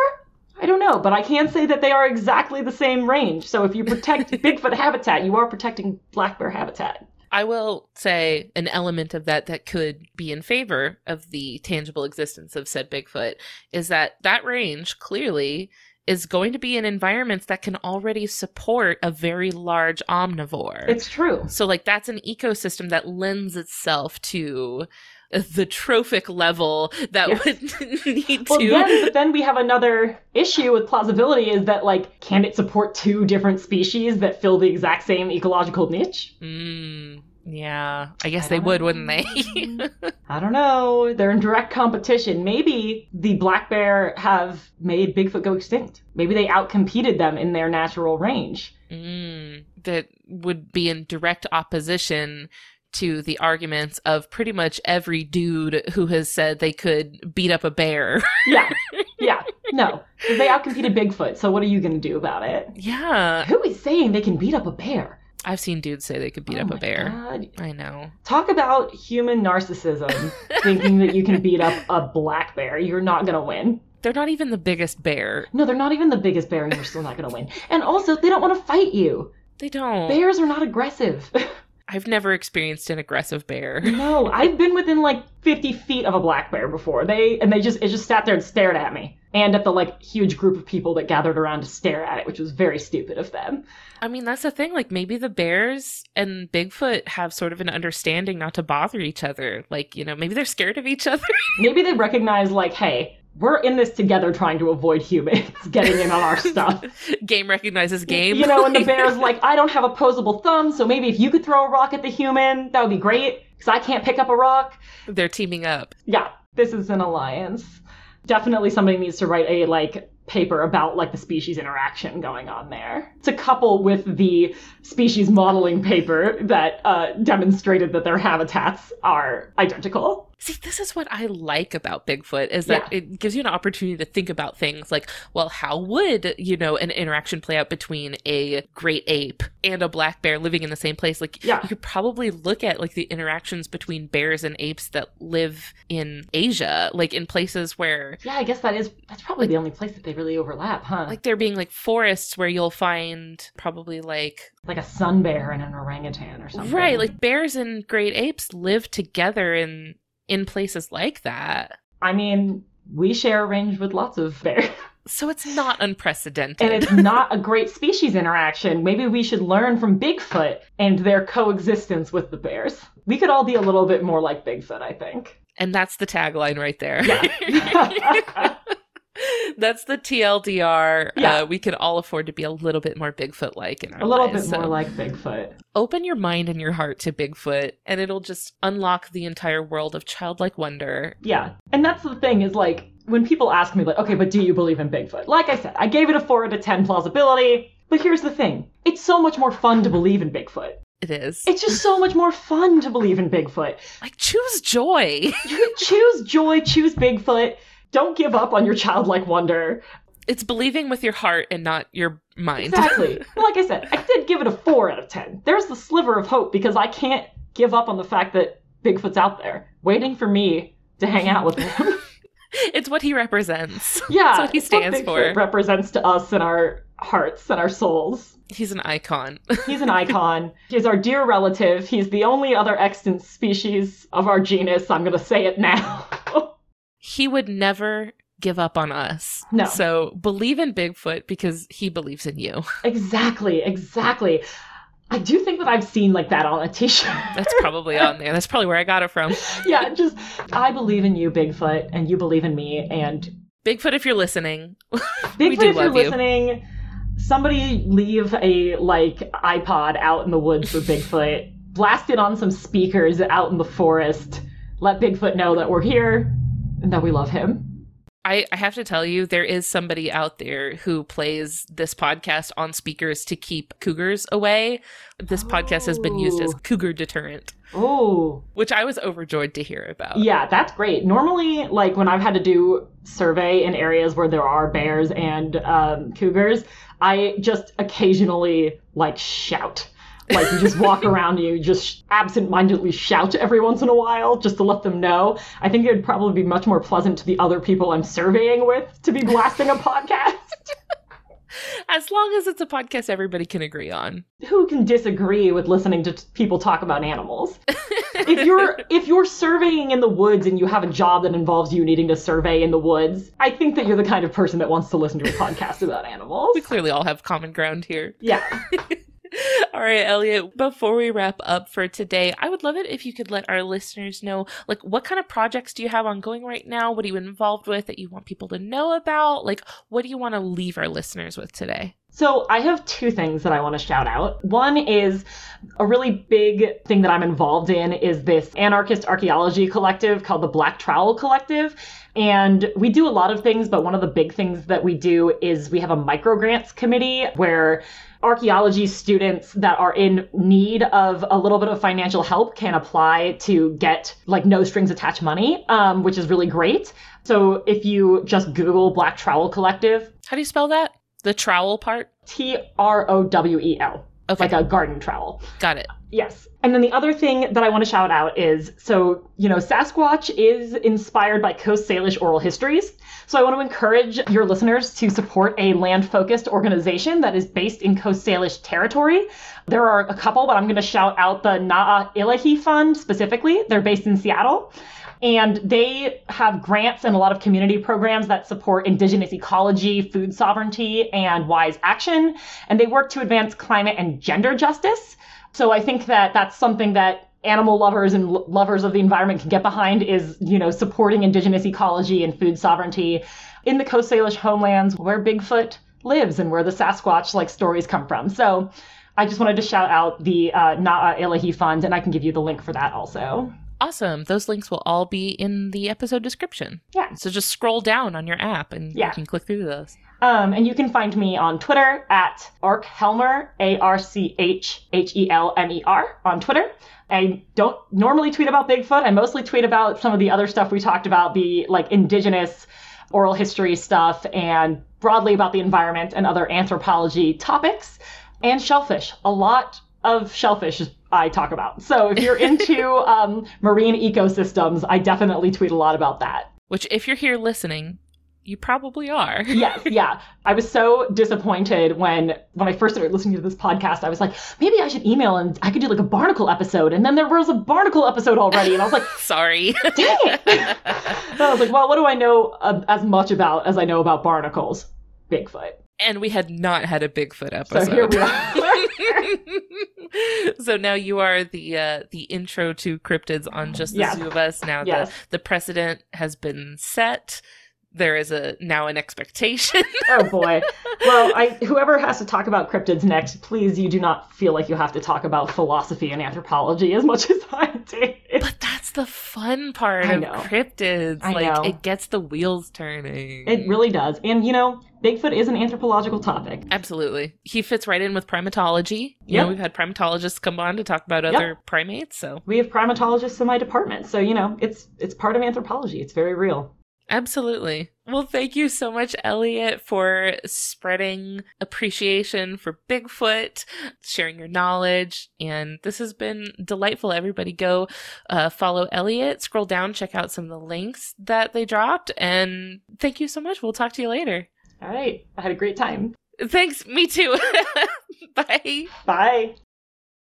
I don't know, but I can say that they are exactly the same range. So if you protect Bigfoot habitat, you are protecting black bear habitat. I will say an element of that that could be in favor of the tangible existence of said Bigfoot is that that range clearly is going to be in environments that can already support a very large omnivore. It's true. so like that's an ecosystem that lends itself to the trophic level that Yes. would need Well, to then, but then we have another issue with plausibility is that, like, can it support two different species that fill the exact same ecological niche? Mm, yeah, I guess I they would, know. wouldn't they? I don't know. They're in direct competition. Maybe the black bear have made Bigfoot go extinct. Maybe they outcompeted them in their natural range. mm, that would be in direct opposition to the arguments of pretty much every dude who has said they could beat up a bear. Yeah. Yeah. No. They outcompeted Bigfoot, so what are you going to do about it? yeah, Who is saying they can beat up a bear? I've seen dudes say they could beat Oh up a bear. God. I know. Talk about human narcissism, thinking that you can beat up a black bear. You're not going to win. They're not even the biggest bear. No, they're not even the biggest bear, and you're still not going to win. And also, they don't want to fight you. They don't. Bears are not aggressive. I've never experienced an aggressive bear. no, I've been within like 50 feet of a black bear before. They and they just it just sat there and stared at me, and at the like huge group of people that gathered around to stare at it, which was very stupid of them. I mean, that's the thing. Like, maybe the bears and Bigfoot have sort of an understanding not to bother each other. Like, you know, maybe they're scared of each other. Maybe they recognize like, hey, we're in this together, trying to avoid humans getting in on our stuff. game recognizes game. You know, and the bear's like, I don't have opposable thumbs, so maybe if you could throw a rock at the human, that would be great, because I can't pick up a rock. They're teaming up. Yeah, this is an alliance. Definitely somebody needs to write a like paper about like the species interaction going on there to couple with the species modeling paper that uh, demonstrated that their habitats are identical. See, this is what I like about Bigfoot is that it gives you an opportunity to think about things like, well, how would, you know, an interaction play out between a great ape and a black bear living in the same place? Like, Yeah. you could probably look at like the interactions between bears and apes that live in Asia, like in places where Yeah, I guess that is that's probably the only place that they really overlap, huh? Like like there being like forests where you'll find probably like like a sun bear and an orangutan or something. right like bears and great apes live together in in places like that I mean, we share a range with lots of bears. so it's not unprecedented and it's not a great species interaction. Maybe we should learn from Bigfoot and their coexistence with the bears. We could all be a little bit more like Bigfoot, I think. and that's the tagline right there Yeah. that's the tldr Yeah. uh, we can all afford to be a little bit more bigfoot like in our a little lives, bit so more like Bigfoot. open your mind and your heart to bigfoot and it'll just unlock the entire world of childlike wonder Yeah. And that's the thing is like when people ask me like, okay, but do you believe in Bigfoot? Like I said, I gave it a four out of ten plausibility. But here's the thing. It's so much more fun to believe in Bigfoot. it is It's just so much more fun to believe in Bigfoot. like choose joy choose joy, choose Bigfoot. Don't give up on your childlike wonder. it's believing with your heart and not your mind Exactly. like I said, I did give it a 4 out of 10. There's the sliver of hope because I can't give up on the fact that Bigfoot's out there, waiting for me to hang out with him. it's what he represents. Yeah, That's what he it's what Bigfoot for. Represents to us in our hearts and our souls. He's an icon. He's an icon. He's our dear relative. He's the only other extant species of our genus. I'm going to say it now. He would never give up on us. No. So believe in Bigfoot because he believes in you. exactly, exactly. I do think that I've seen like that on a t-shirt. That's probably on there. That's probably where I got it from. yeah, just I believe in you, Bigfoot, and you believe in me. And Bigfoot, if you're listening, Bigfoot, if you're you. listening, somebody leave a like iPod out in the woods for Bigfoot. Blast it on some speakers out in the forest. Let Bigfoot know that we're here and that we love him. I, I have to tell you, there is somebody out there who plays this podcast on speakers to keep cougars away. This podcast has been used as Oh. cougar deterrent, Oh, which I was overjoyed to hear about. yeah, that's great. Normally, like when I've had to do survey in areas where there are bears and um, cougars, I just occasionally like shout. Like you just walk around, and you just absent-mindedly shout every once in a while just to let them know. I think it would probably be much more pleasant to the other people I'm surveying with to be blasting a podcast. As long as it's a podcast everybody can agree on. Who can disagree with listening to t- people talk about animals? if you're if you're surveying in the woods and you have a job that involves you needing to survey in the woods, I think that you're the kind of person that wants to listen to a podcast about animals. We clearly all have common ground here. Yeah. All right, Elliot, before we wrap up for today, I would love it if you could let our listeners know like what kind of projects do you have ongoing right now? What are you involved with that you want people to know about? Like what do you want to leave our listeners with today? So I have two things that I want to shout out. One is a really big thing that I'm involved in is this anarchist archaeology collective called the Black Trowel Collective. And we do a lot of things, but one of the big things that we do is we have a micro grants committee where archaeology students that are in need of a little bit of financial help can apply to get like no strings attached money, um, which is really great. So if you just Google Black Trowel Collective, How do you spell that? The trowel part? T R O W E L, Okay. like a garden trowel. Got it. Yes. And then the other thing that I want to shout out is so, you know, Sasquatch is inspired by Coast Salish oral histories. So I want to encourage your listeners to support a land focused organization that is based in Coast Salish territory. There are a couple, but I'm going to shout out the Na'ah Illahee Fund specifically. They're based in Seattle. And they have grants and a lot of community programs that support indigenous ecology, food sovereignty, and wise action. And they work to advance climate and gender justice. So I think that that's something that animal lovers and lo- lovers of the environment can get behind is, you know, supporting indigenous ecology and food sovereignty in the Coast Salish homelands where Bigfoot lives and where the Sasquatch like stories come from. So I just wanted to shout out the uh, Na'ah Illahee Fund, and I can give you the link for that also. Awesome. Those links will all be in the episode description. Yeah. So just scroll down on your app and Yeah. you can click through those. Um, and you can find me on Twitter at Archhelmer, A R C H H E L M E R, on Twitter. I don't normally tweet about Bigfoot. I mostly tweet about some of the other stuff we talked about, the like indigenous oral history stuff, and broadly about the environment and other anthropology topics, and shellfish. A lot of shellfish I talk about. So if you're into um, marine ecosystems, I definitely tweet a lot about that. Which if you're here listening, you probably are. yes, yeah. I was so disappointed when when I first started listening to this podcast. I was like, maybe I should email and I could do like a barnacle episode. And then there was a barnacle episode already, and I was like, Sorry. dang it. I was like, well, what do I know uh, as much about as I know about barnacles? Bigfoot. and we had not had a Bigfoot episode. So here we are. so now you are the uh, the intro to cryptids on just the Yes. zoo of us. Now Yes. the the precedent has been set. There is a now an expectation. oh boy. Well, I whoever has to talk about cryptids next, please you do not feel like you have to talk about philosophy and anthropology as much as I did. but that's the fun part I of know. cryptids. I like know. it gets the wheels turning. It really does. And you know, Bigfoot is an anthropological topic. Absolutely. He fits right in with primatology. You Yep. know, we've had primatologists come on to talk about Yep. other primates, so We have primatologists in my department, so you know, it's it's part of anthropology. It's very real. Absolutely. Well, thank you so much, Elliot, for spreading appreciation for Bigfoot, sharing your knowledge. And this has been delightful. Everybody go uh, follow Elliot, scroll down, check out some of the links that they dropped. And thank you so much. We'll talk to you later. All right. I had a great time. Thanks. Me too. Bye. Bye.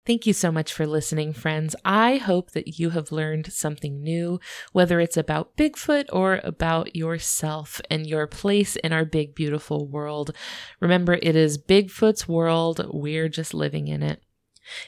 Thank you so much for listening, friends. I hope that you have learned something new, whether it's about Bigfoot or about yourself and your place in our big, beautiful world. Remember, it is Bigfoot's world. We're just living in it.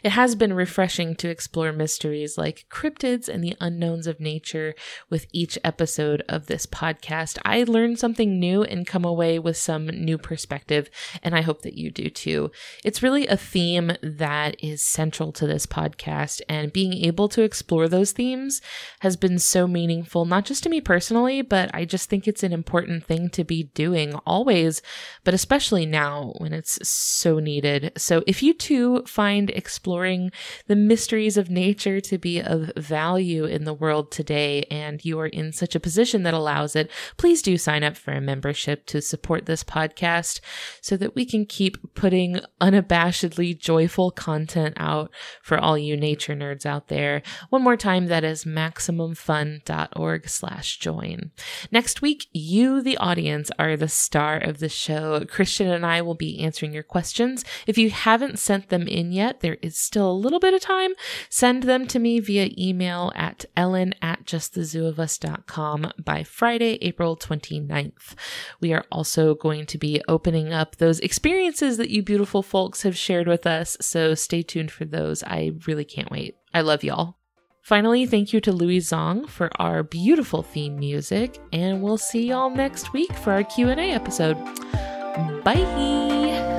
It has been refreshing to explore mysteries like cryptids and the unknowns of nature with each episode of this podcast. I learn something new and come away with some new perspective, and I hope that you do too. It's really a theme that is central to this podcast, and being able to explore those themes has been so meaningful, not just to me personally, but I just think it's an important thing to be doing always, but especially now when it's so needed. So if you too find exploring the mysteries of nature to be of value in the world today, and you are in such a position that allows it, please do sign up for a membership to support this podcast so that we can keep putting unabashedly joyful content out for all you nature nerds out there. One more time, that is maximumfun.org slash join. Next week, you, the audience, are the star of the show. Christian and I will be answering your questions. If you haven't sent them in yet, there is still a little bit of time, send them to me via email at ellen at justthezooofus.com by Friday, April 29th. We are also going to be opening up those experiences that you beautiful folks have shared with us, so stay tuned for those. I really can't wait. I love y'all. Finally, thank you to Louis Zong for our beautiful theme music, and we'll see y'all next week for our Q&A episode. Bye.